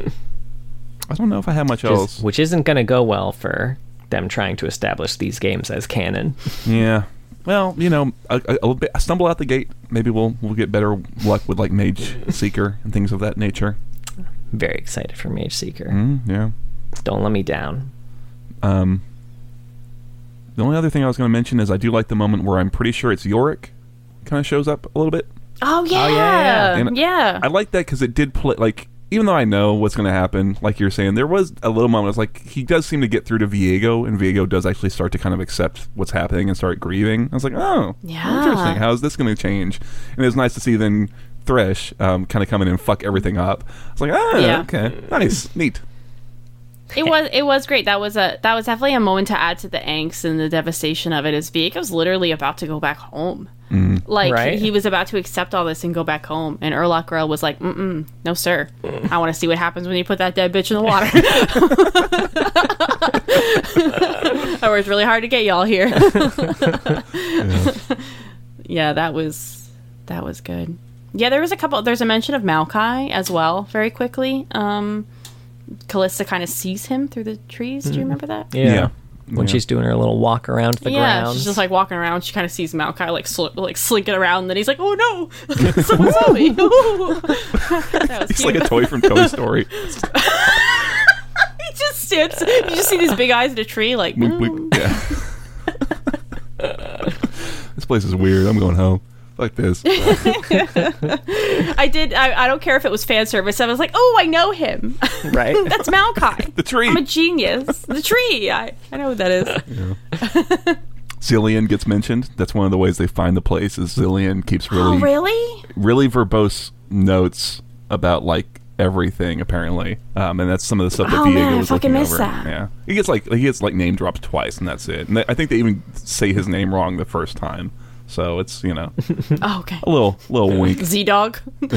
I don't know if I have much else. Which isn't going to go well for them trying to establish these games as canon. Yeah. Well, you know, a, a, a bit, stumble out the gate. Maybe we'll we'll get better luck with like Mage Seeker and things of that nature. Very excited for Mageseeker. Mm, yeah. Don't let me down. Um. The only other thing I was going to mention is I do like the moment where I'm pretty sure it's Yorick kind of shows up a little bit. Oh yeah, yeah, And yeah. I like that because it did play like even though I know what's going to happen, like you're saying, there was a little moment. It's like he does seem to get through to Viego, and Viego does actually start to kind of accept what's happening and start grieving. I was like, oh, Yeah. interesting. How is this going to change? And it was nice to see then Thresh um, kind of come in and fuck everything up. I was like, ah, Yeah. okay, nice, neat. It was it was great. That was a that was definitely a moment to add to the angst and the devastation of it. it. Is Viego's literally about to go back home. Like Right. he was about to accept all this and go back home, and Erlok Grael was like, "Mm-mm, no, sir. I want to see what happens when you put that dead bitch in the water." I worked really hard to get y'all here. yeah, that was that was good. Yeah, there was a couple. There's a mention of Maokai as well, very quickly. Um, Kalista kind of sees him through the trees. Do you remember that? Yeah. Yeah. When Yeah. she's doing her little walk around the ground. yeah, grounds. she's just like walking around. She kind of sees Maokai like sl- like slinking around, and then he's like, "Oh no, someone saw me!" that was He's like a toy from Toy Story. he just stands. You just see these big eyes in a tree, like. Boop, "Mm." boop. Yeah. this place is weird. I'm going home. Like this. I did. I, I don't care if it was fan service. I was like, "Oh, I know him. right? That's Maokai. The tree. I'm a genius. The tree. I I know who that is." Zilean gets mentioned. That's one of the ways they find the place. Is Zilean keeps really, Oh, really? really verbose notes about like everything apparently, um, and that's some of the stuff that Oh, Viego man, I was fucking looking missed over. that. Yeah, he gets like he gets like name dropped twice, and that's it. And they, I think they even say his name wrong the first time. So it's you know Oh, okay. a little little wink. Z Dog.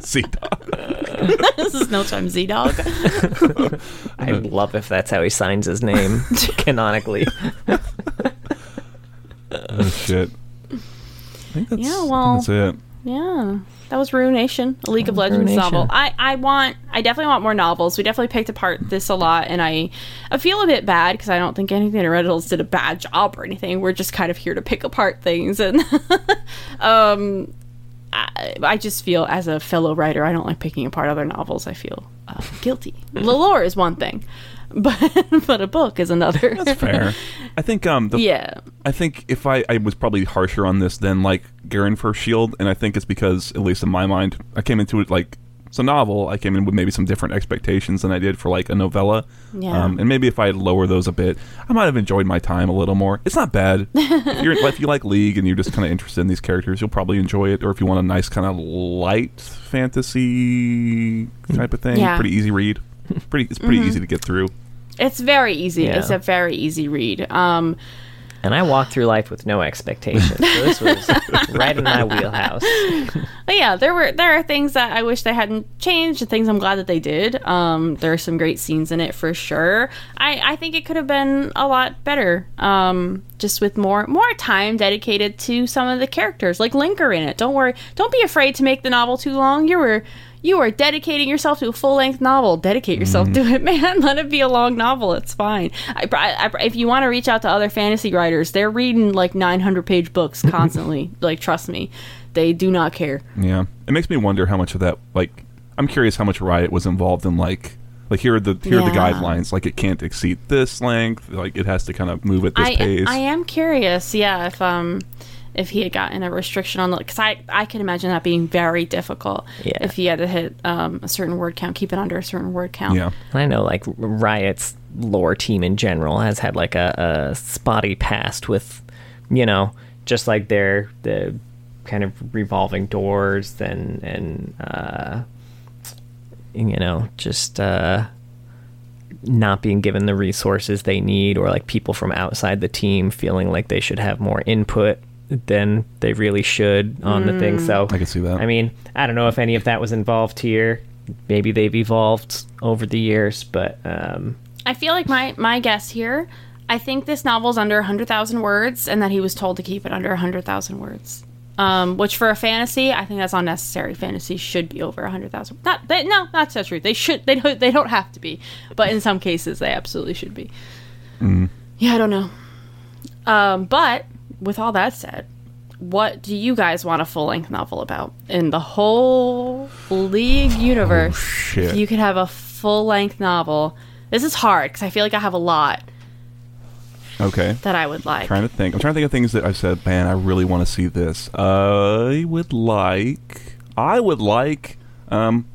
Z dog. this is no time Z Dog. I'd love if that's how he signs his name canonically. Oh shit. I think that's, Yeah, I think well- that's it. Yeah, that was Ruination, a League of Legends Ruination. novel. I, I want, I definitely want more novels. We definitely picked apart this a lot, and I, I feel a bit bad because I don't think Anthony Reynolds did a bad job or anything. We're just kind of here to pick apart things, and um, I, I just feel as a fellow writer, I don't like picking apart other novels. I feel uh, guilty. the lore is one thing, but but a book is another. That's fair. I think um the, yeah. I think if I, I was probably harsher on this than like Garen First Shield, and I think it's because, at least in my mind, I came into it like it's a novel. I came in with maybe some different expectations than I did for like a novella. Yeah. Um, and maybe if I had lower those a bit, I might have enjoyed my time a little more. It's not bad. if, you're, if you like League and you're just kind of interested in these characters, you'll probably enjoy it. Or if you want a nice kind of light fantasy type of thing, Yeah. Mm-hmm. pretty easy read. Pretty, it's pretty easy to get through. It's very easy. Yeah. It's a very easy read. Um, And I walked through life with no expectations. So this was right in my wheelhouse. But yeah, there were there are things that I wish they hadn't changed, and things I'm glad that they did. Um, there are some great scenes in it for sure. I, I think it could have been a lot better, um, just with more more time dedicated to some of the characters, like Linker in it. Don't worry, don't be afraid to make the novel too long. You were you are dedicating yourself to a full length novel. Dedicate yourself to it, man. Let it be a long novel. It's fine. I, I, I- if you want to reach out to other fantasy writers, they're reading like 900 page books constantly. like, trust me, they do not care. Yeah, it makes me wonder how much of that, like, I'm curious how much Riot was involved in, like, like here are the here are the guidelines. Like, it can't exceed this length. Like, it has to kind of move at this I, pace. I am curious, yeah, if um if he had gotten a restriction on the because I I can imagine that being very difficult Yeah. if he had to hit um a certain word count, keep it under a certain word count. yeah, I know like Riot's lore team in general has had like a, a spotty past with, you know, just like their the kind of revolving doors and and uh, you know just uh, not being given the resources they need or like people from outside the team feeling like they should have more input than they really should on the thing. So I can see that. I mean, I don't know if any of that was involved here. Maybe they've evolved over the years, but um, I feel like my my guess here. I think this novel's under hundred thousand words, and that he was told to keep it under hundred thousand words. Um, which for a fantasy, I think that's unnecessary. Fantasy should be over hundred thousand. Not they, no, that's so true. They should. They don't. They don't have to be, but in some cases, they absolutely should be. Yeah, I don't know. Um, but with all that said, what do you guys want a full length novel about in the whole League universe? shit. If you could have a full length novel. This is hard because I feel like I have a lot. Okay. that I would like. I'm trying to think. I'm trying to think of things that I've said. Man, I really want to see this. I would like. I would like. Um,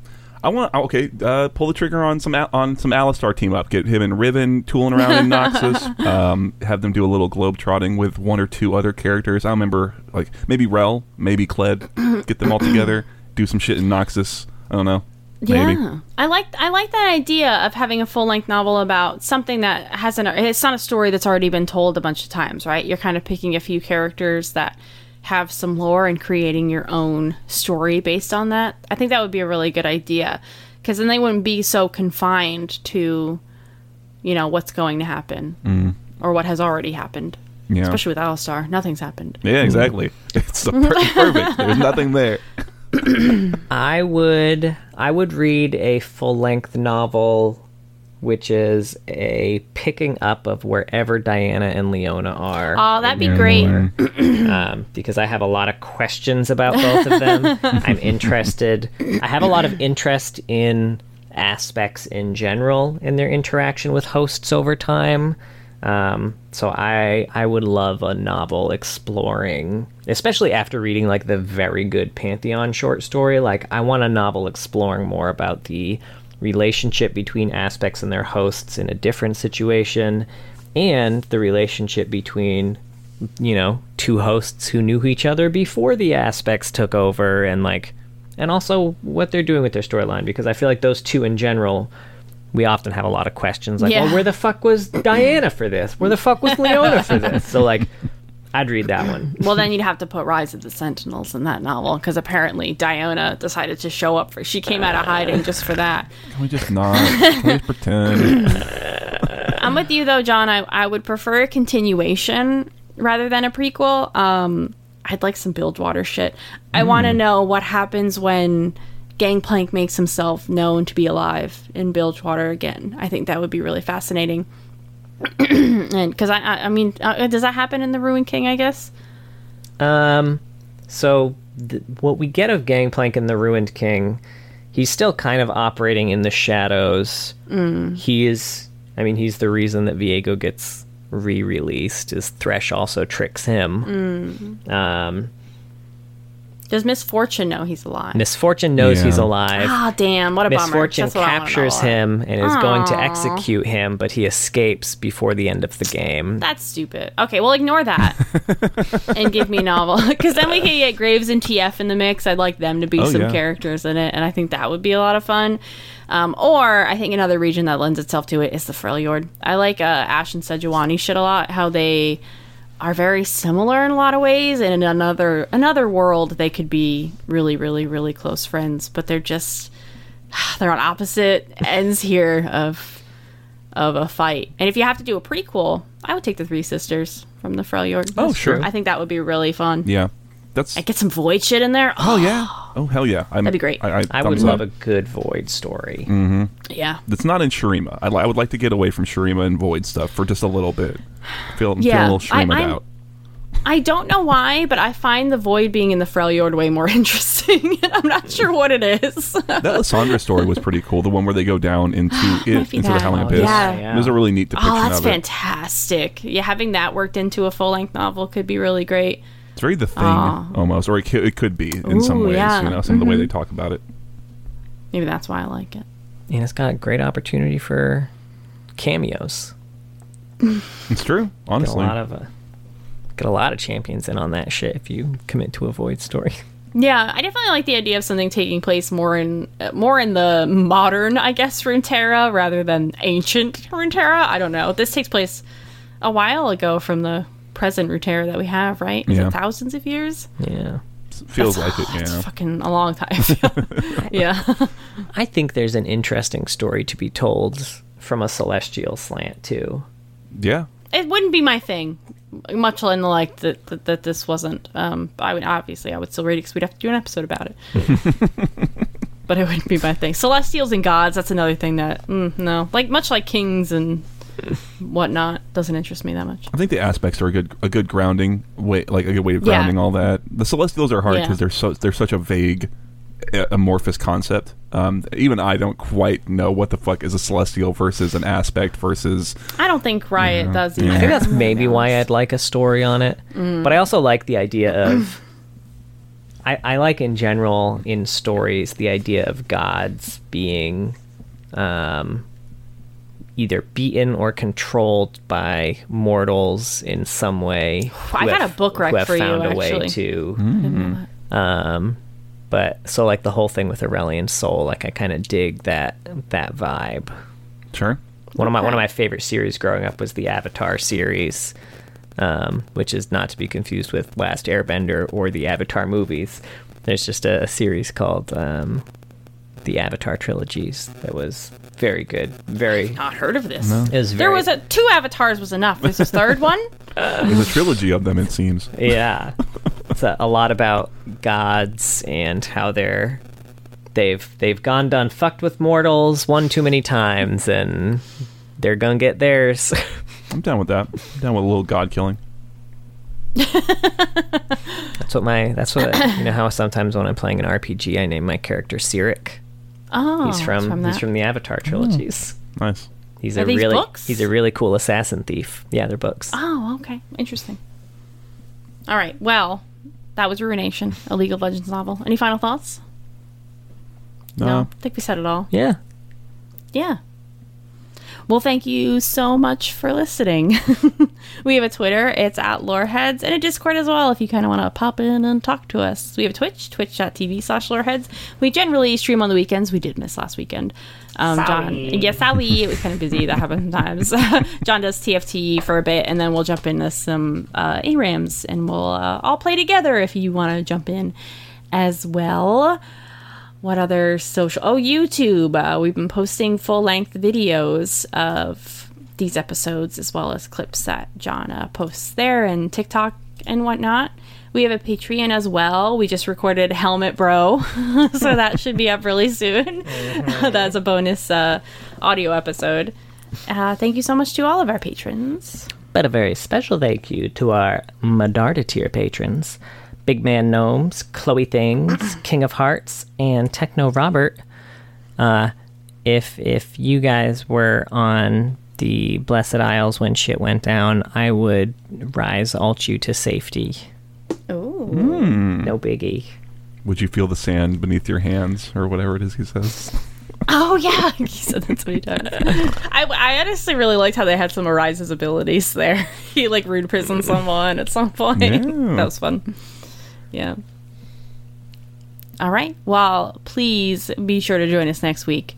I want. Okay, uh, pull the trigger on some on some Alistar team up. Get him and Riven tooling around in Noxus. Um, have them do a little globe trotting with one or two other characters. I remember like maybe Rell, maybe Kled. Get them all together. Do some shit in Noxus. I don't know. Maybe. Yeah, I like I like that idea of having a full length novel about something that hasn't. It's not a story that's already been told a bunch of times, right? You're kind of picking a few characters that have some lore and creating your own story based on that. I think that would be a really good idea because then they wouldn't be so confined to, you know, what's going to happen mm. or what has already happened. Yeah. Especially with Alistar, nothing's happened. Yeah, exactly. It's the per- perfect. There's nothing there. I would I would read a full length novel which is a picking up of wherever Diana and Leona are. Oh, that'd be great. um, because I have a lot of questions about both of them. I'm interested. I have a lot of interest in aspects in general in their interaction with hosts over time. Um, so I I would love a novel exploring, especially after reading like the very good Pantheon short story. Like I want a novel exploring more about the relationship between aspects and their hosts in a different situation, and the relationship between you know two hosts who knew each other before the aspects took over and like and also what they're doing with their storyline because i feel like those two in general we often have a lot of questions like Yeah. well where the fuck was diana for this where the fuck was leona for this so like i'd read that one Well, then you'd have to put Rise of the Sentinels in that novel because apparently Diana decided to show up for. She came out of hiding just for that. Can we just not? Can we just pretend? I'm with you though, John. I I would prefer a continuation rather than a prequel. Um, I'd like some Bilgewater shit. I want to know what happens when Gangplank makes himself known to be alive in Bilgewater again. I think that would be really fascinating. and because I, I, I mean, uh, does that happen in the Ruined King? I guess. Um, so th- what we get of Gangplank in the Ruined King, he's still kind of operating in the shadows. Mm. He is, I mean, he's the reason that Viego gets re-released. Is Thresh also tricks him? Um, Does Miss Fortune know he's alive? Miss Fortune knows Yeah. he's alive. Ah, damn! What a bummer. Miss Fortune That's what I wanna captures him and is going to execute him, but he escapes before the end of the game. That's stupid. Okay, well, ignore that and give me a novel because then we can get Graves and TF in the mix. I'd like them to be Oh, some yeah. characters in it, and I think that would be a lot of fun. Um, or I think another region that lends itself to it is the Freljord. I like uh, Ashe and Sejuani shit a lot. How they are very similar in a lot of ways, and in another another world they could be really, really, really close friends, but they're just they're on opposite ends here of of a fight. And if you have to do a prequel, I would take the Three Sisters from the Freljord. Oh, sure. I think that would be really fun. Yeah, that's. And get some void shit in there. Oh yeah. Oh hell yeah. I'm, That'd be great. I, I, I would thumbs love up. a good Void story. Mm-hmm. yeah. That's not in Shurima. I, li- I would like to get away from Shurima and Void stuff for just a little bit. Feel, feel Yeah, a little I- Shurima I'm- out. I don't know why, but I find the void being in the Freljord way more interesting. I'm not sure what it is. That Lissandra story was pretty cool. The one where they go down into it, into the that. Howling Oh, Abyss. yeah. It was a really neat oh, depiction oh, that's of it. fantastic. Yeah, having that worked into a full length novel could be really great. It's very the thing Aw. almost, or it, could- it could be in some Ooh, ways. yeah. You know, some of the way they talk about it. Maybe that's why I like it. And it's got a great opportunity for cameos. It's true, Get a honestly. lot of uh, get a lot of champions in on that shit if you commit to a void story. Yeah, I definitely like the idea of something taking place more in uh, more in the modern, I guess, Runeterra rather than ancient Runeterra. I don't know. This takes place a while ago from the present Runeterra that we have, right? Is Yeah. it thousands of years? Yeah. Feels like it, That's yeah. fucking a long time. yeah. I think there's an interesting story to be told from a celestial slant too. Yeah. it wouldn't be my thing. Much in the like that, that, that this wasn't. Um, I would obviously I would still read it because we'd have to do an episode about it. but it wouldn't be my thing. Celestials and gods. That's another thing that mm, no, like much like kings and whatnot, doesn't interest me that much. I think the aspects are a good a good grounding way, like a good way of Yeah. grounding all that. The Celestials are hard Yeah. because they're so they're such a vague amorphous concept. Um, even I don't quite know what the fuck is a celestial versus an aspect versus. I don't think Riot does either. I think that's maybe why I'd like a story on it. But I also like the idea of. I, I like in general in stories the idea of gods being um, either beaten or controlled by mortals in some way. I who got have- a book rec who have for you, found a way actually. to. Um, but so like the whole thing with Aurelion Sol, like I kind of dig that that vibe. Sure. One of my one of my favorite series growing up was the Avatar series, um, which is not to be confused with Last Airbender or the Avatar movies. There's just a, a series called um, the Avatar trilogies that was very good. Very Not heard of this. it was There was a two avatars was enough. There's a third one. There's a trilogy of them, it seems. yeah. It's a, a lot about gods and how they're they've they've gone done fucked with mortals one too many times and they're gonna get theirs. I'm down with that. I'm down with a little god killing. That's what my. That's what you know. How sometimes when I'm playing an RPG, I name my character Cyric. Oh, He's it's from, he's from the Avatar trilogies. Hmm. Nice. He's Are a these really books? he's a really cool assassin thief. Yeah, they're books. Oh, okay, interesting. All right, well, that was Ruination, a League of Legends novel. Any final thoughts? No. I think we said it all. Yeah. Yeah. Well, thank you so much for listening. we have a Twitter, it's at Loreheads, and a Discord as well if you kind of want to pop in and talk to us. We have a Twitch, twitch.tv slash Loreheads. We generally stream on the weekends. We did miss last weekend. Um, John, yeah, Sally, it was kind of busy. That happens sometimes. John does TFT for a bit, and then we'll jump into some uh, ARAMs, and we'll uh, all play together if you want to jump in as well. What other social? Oh, YouTube. Uh, we've been posting full length videos of these episodes as well as clips that John posts there and TikTok and whatnot. We have a Patreon as well. We just recorded Helmet Bro, so that should be up really soon. That's a bonus uh, audio episode. Uh, thank you so much to all of our patrons. But a very special thank you to our Medarda tier patrons Big Man Gnomes, Chloe Things, King of Hearts, and Techno Robert. Uh, if if you guys were on the Blessed Isles when shit went down, I would Ryze ult you to safety. Oh, No biggie. Would you feel the sand beneath your hands or whatever it is he says? oh yeah, he said that so many times. I, I honestly really liked how they had some of Ryze's abilities there. he like rune prison someone at some point. Yeah. that was fun. Yeah. All right. Well, please be sure to join us next week.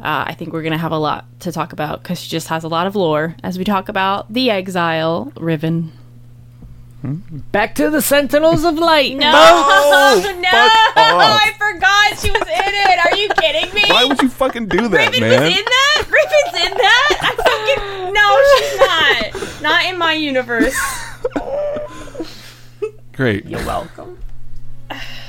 Uh, I think we're going to have a lot to talk about because she just has a lot of lore as we talk about the exile Riven. Back to the Sentinels of Light. No, No! no, I forgot she was in it. Are you kidding me? Why would you fucking do that, Raven man? was in that? Riven's in that? I fucking no, she's not. Not in my universe. Great. You're welcome.